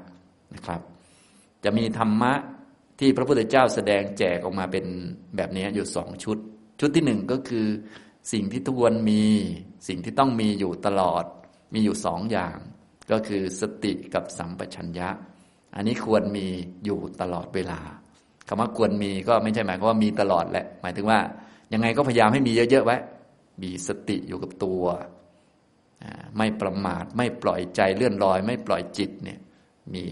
นะครับ จะมีธรรมะที่พระพุทธเจ้าแสดงแจกออกมาเป็นแบบนี้อยู่สองชุด ชุดที่หนึ่งก็คือ สิ่งที่ทุกวันมี สิ่งที่ต้องมีอยู่ตลอด มีอยู่สองอย่าง ก็คือสติกับสัมปชัญญะ อันนี้ควรมีอยู่ตลอดเวลาคำว่าควรมีก็ไม่ใช่หมายความว่ามีตลอดแหละ หมายถึงว่า ยังไงก็พยายามให้มีเยอะๆไว้ มีสติอยู่กับตัว ไม่ประมาท ไม่ปล่อยใจเลื่อนลอย ไม่ปล่อยจิตเนี่ยมี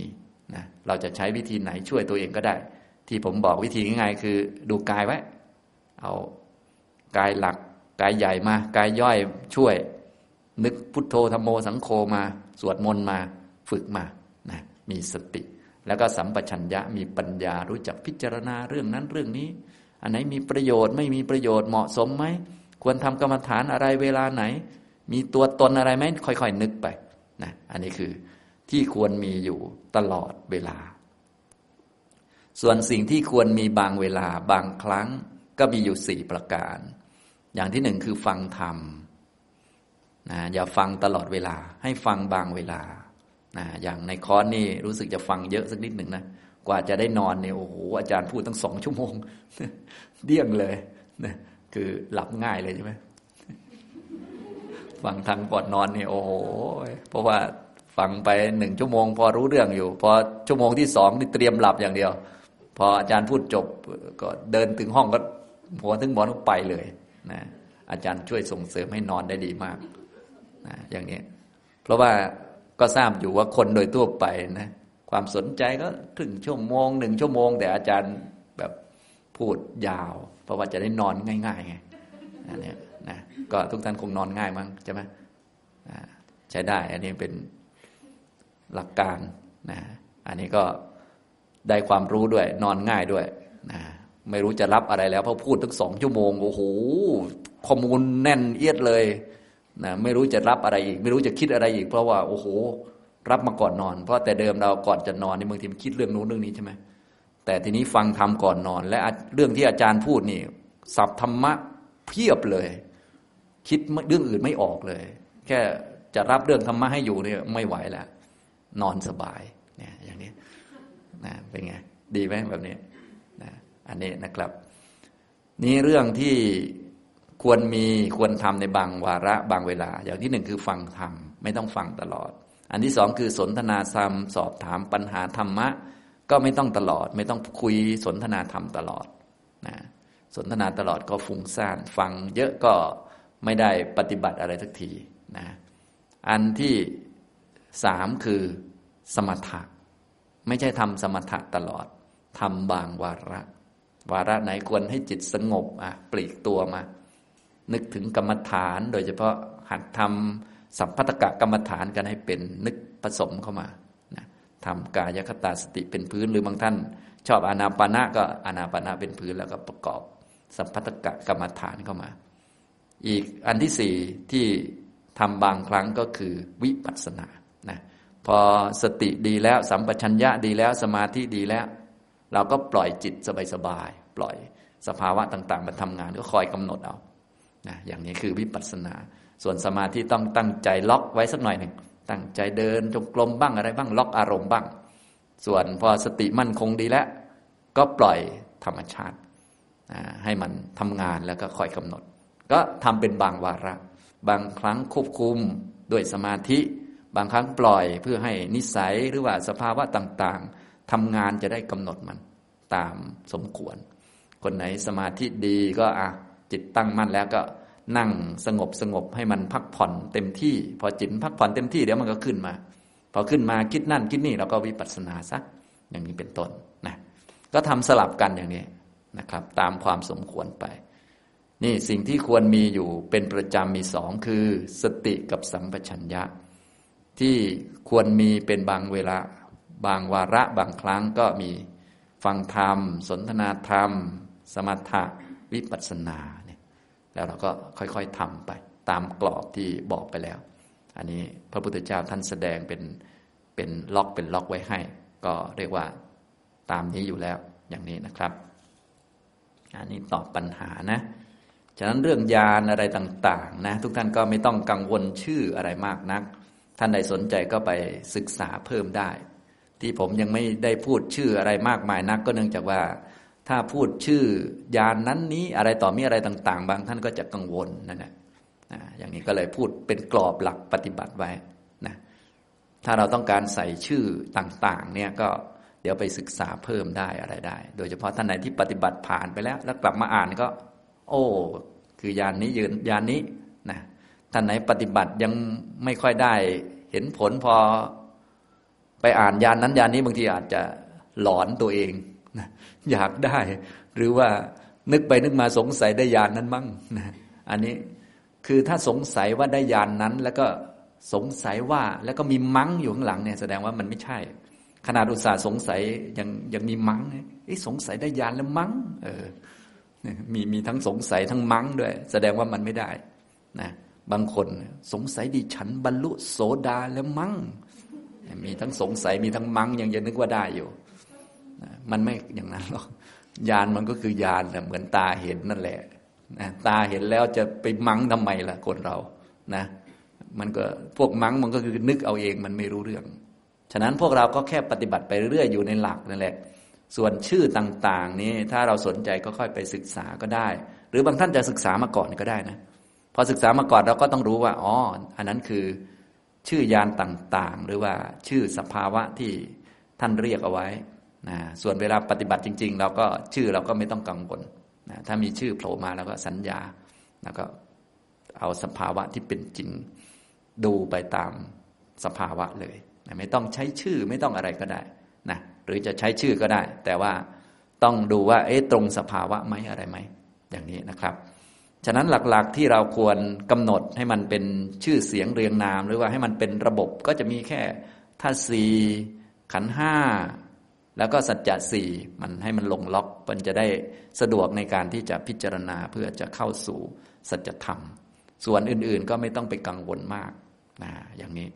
นะเราจะใช้วิธีไหนช่วยตัวเองก็ได้ ที่ผมบอกวิธีง่ายๆคือดูกายไว้ เอากายหลัก กายใหญ่มากายย่อยช่วย นึกพุทโธธรรมโมสังโฆมา สวดมนต์มาฝึกมานะมีสติ แล้วก็สัมปชัญญะมีปัญญารู้จักพิจารณาเรื่องนั้นเรื่องนี้ อันไหนมีประโยชน์ไม่มีประโยชน์เหมาะสมไหมควรทำกรรมฐานอะไรเวลาไหน มีตัวตนอะไรไหมค่อยๆนึกไปนะอันนี้คือที่ควรมีอยู่ตลอดเวลา ส่วนสิ่งที่ควรมีบางเวลาบางครั้งก็มีอยู่สี่ประการ อย่างที่หนึ่งคือฟังธรรมนะอย่าฟังตลอดเวลา ให้ฟังบางเวลานะอย่างในคอร์สนี่รู้สึกจะฟังเยอะสักนิดหนึ่งนะกว่าจะได้นอนเนี่ยโอ้โหอาจารย์พูดตั้งสองชั่วโมง เดี่ยงเลยนะคือหลับง่ายเลยใช่ไหมฟังทางก่อนนอนเนี่ยโอ้โหเพราะว่าฟังไปหนึ่งชั่วโมง พอรู้เรื่องอยู่ พอชั่วโมงที่สองนี่เตรียมหลับอย่างเดียว พออาจารย์พูดจบก็เดินถึงห้องก็หัวถึงบอนก็ไปเลย นะอาจารย์ช่วยส่งเสริมให้นอนได้ดีมากนะอย่างนี้ เพราะว่าก็ทราบอยู่ว่าคนโดยทั่วไปนะความสนใจก็ถึงชั่วโมงหนึ่งชั่วโมง แต่อาจารย์แบบพูดยาว เพราะว่าจะได้นอนง่ายๆไงอันนี้นะก็ทุกท่านคงนอนง่ายมั้งใช่ไหมใช้ได้อันนี้เป็นหลักการนะอันนี้ก็ได้ความรู้ด้วยนอนง่ายด้วย ไม่รู้จะรับอะไรแล้วเพราะพูดทั้งสองชั่วโมงโอ้โหข้อมูลแน่นเอียดเลยนะไม่รู้จะรับอะไรอีก ไม่รู้จะคิดอะไรอีก เพราะว่าโอ้โห รับมาก่อนนอน เพราะแต่เดิมเราก่อนจะนอนนี่บางทีมันคิดเรื่องนู้นเรื่องนี้ใช่ไหมแต่ทีนี้ฟังทำก่อนนอน และเรื่องที่อาจารย์พูดนี่สับธรรมะเพียบเลย คิดเรื่องอื่นไม่ออกเลย แค่จะรับเรื่องธรรมะให้อยู่เนี่ยไม่ไหวแล้วนอนสบายเนี่ยอย่างนี้นะเป็นไงดีไหมแบบนี้ อันนี้นะครับ นี่เรื่องที่ควรมีควรทำในบางวาระบางเวลา อย่างที่หนึ่งคือฟังธรรมไม่ต้องฟังตลอด อันที่สองคือสนทนาธรรมสอบถามปัญหาธรรมะ ก็ไม่ต้องตลอด ไม่ต้องคุยสนทนาธรรมตลอดนะสนทนาตลอดก็ฟุ้งซ่านฟังเยอะก็ไม่ได้ปฏิบัติอะไรสักทีนะอันที่สามคือสมถะ ไม่ใช่ทำสมถะตลอดทำบางวาระ วาระไหนควรให้จิตสงบอะปลีกตัวมา นึกถึงกรรมฐาน โดยเฉพาะหัดทำสัมพัตกะกรรมฐานกันให้เป็นนึกผสมเข้ามานะทำกายคตาสติเป็นพื้นหรือบางท่าน ชอบอานาปานะก็อานาปานะเป็นพื้นแล้วก็ประกอบ สัมพัตกะกรรมฐานเข้ามา อีกอันที่สี่ที่ทำบางครั้งก็คือวิปัสสนานะพอสติดีแล้ว สัมปชัญญะดีแล้วสมาธิดีแล้ว เราก็ปล่อยจิตสบายๆปล่อยสภาวะต่าง ๆ มันทำงานก็คอยกำหนดเอานะอย่างนี้คือวิปัสสนา ส่วนสมาธิต้องตั้งใจล็อกไว้สักหน่อยหนึ่งตั้งใจเดินจงกรมบ้างอะไรบ้างล็อกอารมณ์บ้าง ส่วนพอสติมั่นคงดีแล้ว ก็ปล่อยธรรมชาติให้มันทำงานแล้วก็คอยกำหนด ก็ทำเป็นบางวาระ บางครั้งควบคุมด้วยสมาธิ บางครั้งปล่อยเพื่อให้นิสัยหรือว่าสภาวะต่างๆ ทำงานจะได้กำหนดมันตามสมควร คนไหนสมาธิดีก็อะจิตตั้งมั่นแล้วก็นั่งสงบสงบให้มันพักผ่อนเต็มที่ พอจิตพักผ่อนเต็มที่เดี๋ยวมันก็ขึ้นมา พอขึ้นมาคิดนั่นคิดนี่เราก็วิปัสสนาสักอย่างนี้เป็นต้นนะก็ทำสลับกันอย่างนี้นะครับ ตามความสมควรไป นี่สิ่งที่ควรมีอยู่เป็นประจำมีสองคือ สติกับสัมปชัญญะ ที่ควรมีเป็นบางเวลา บางวาระบางครั้งก็มีฟังธรรม สนทนาธรรม สมถะวิปัสสนาเนี่ยแล้วเราก็ค่อยๆทำไป ตามกรอบที่บอกไปแล้ว อันนี้พระพุทธเจ้าท่านแสดงเป็นเป็นล็อกเป็นล็อกไว้ให้ ก็เรียกว่าตามนี้อยู่แล้วอย่างนี้นะครับ อันนี้ตอบปัญหานะ ฉะนั้นเรื่องยานอะไรต่างๆนะทุกท่านก็ไม่ต้องกังวลชื่ออะไรมากนัก ท่านใดสนใจก็ไปศึกษาเพิ่มได้ ที่ผมยังไม่ได้พูดชื่ออะไรมากมายนักก็เนื่องจากว่า ถ้าพูดชื่อยานนั้นนี้อะไรต่อมีอะไรต่าง ๆ บางท่านก็จะกังวลนั่นแหละอย่างนี้ก็เลยพูดเป็นกรอบหลักปฏิบัติไว้นะถ้าเราต้องการใส่ชื่อต่างๆ เนี่ยก็เดี๋ยวไปศึกษาเพิ่มได้อะไรได้ โดยเฉพาะท่านไหนที่ปฏิบัติผ่านไปแล้ว แล้วกลับมาอ่านก็ โอ้ คือยานนี้ยืนยานนี้นะท่านไหนปฏิบัติยังไม่ค่อยได้ เห็นผลพอ ไปอ่านยานนั้นยานนี้บางทีอาจจะหลอนตัวเองอยากได้ หรือว่านึกไปนึกมาสงสัยได้ยานนั้นมั้งนะอันนี้คือถ้าสงสัยว่าได้ยานนั้น แล้วก็สงสัยว่าแล้วก็มีมั้งอยู่ข้างหลังเนี่ยแสดงว่ามันไม่ใช่ ขนาดอุตส่าห์สงสัยยังยังมีมั้งไอ้สงสัยได้ยานแล้วมั้งเออมีมีทั้งสงสัยทั้งมั้งด้วย แสดงว่ามันไม่ได้นะบางคนสงสัยดิฉันบรรลุโสดาแล้วมั้ง มีทั้งสงสัยมีทั้งมั้งยังจะนึกว่าได้อยู่ มันไม่อย่างนั้นหรอกญาณมันก็คือญาณเหมือนตาเห็นนั่นแหละนะตาเห็นแล้วจะไปมั้งทำไมล่ะคนเรานะมันก็พวกมั้งมันก็คือนึกเอาเองมันไม่รู้เรื่อง ฉะนั้นพวกเราก็แค่ปฏิบัติไปเรื่อยอยู่ในหลักนั่นแหละ ส่วนชื่อต่างๆ นี้ถ้าเราสนใจก็ค่อยไปศึกษาก็ได้ หรือบางท่านจะศึกษามาก่อนก็ได้นะพอศึกษามาก่อนเราก็ต้องรู้ว่าอ๋ออันนั้นคือ ชื่อยานต่างๆ หรือว่าชื่อสภาวะที่ท่านเรียกเอาไว้นะส่วนเวลาปฏิบัติจริง ๆ เราก็ชื่อเราก็ไม่ต้องกังวลนะถ้ามีชื่อโผล่มาแล้วก็สัญญาแล้วก็เอาสภาวะที่เป็นจริงดูไปตามสภาวะเลยนะไม่ต้องใช้ชื่อไม่ต้องอะไรก็ได้นะหรือจะใช้ชื่อก็ได้ แต่ว่าต้องดูว่าเอ๊ะตรงสภาวะไหมอะไรไหมอย่างนี้นะครับ ฉะนั้นหลักๆที่เราควรกำหนดให้มันเป็นชื่อเสียงเรียงนาม หรือว่าให้มันเป็นระบบก็จะมีแค่ท่าสีขันห้าแล้วก็สัจจะสี่มันให้มันลงล็อกมันจะได้สะดวกในการที่จะพิจารณาเพื่อจะเข้าสู่สัจธรรม ส่วนอื่นๆก็ไม่ต้องไปกังวลมากนะอย่างนี้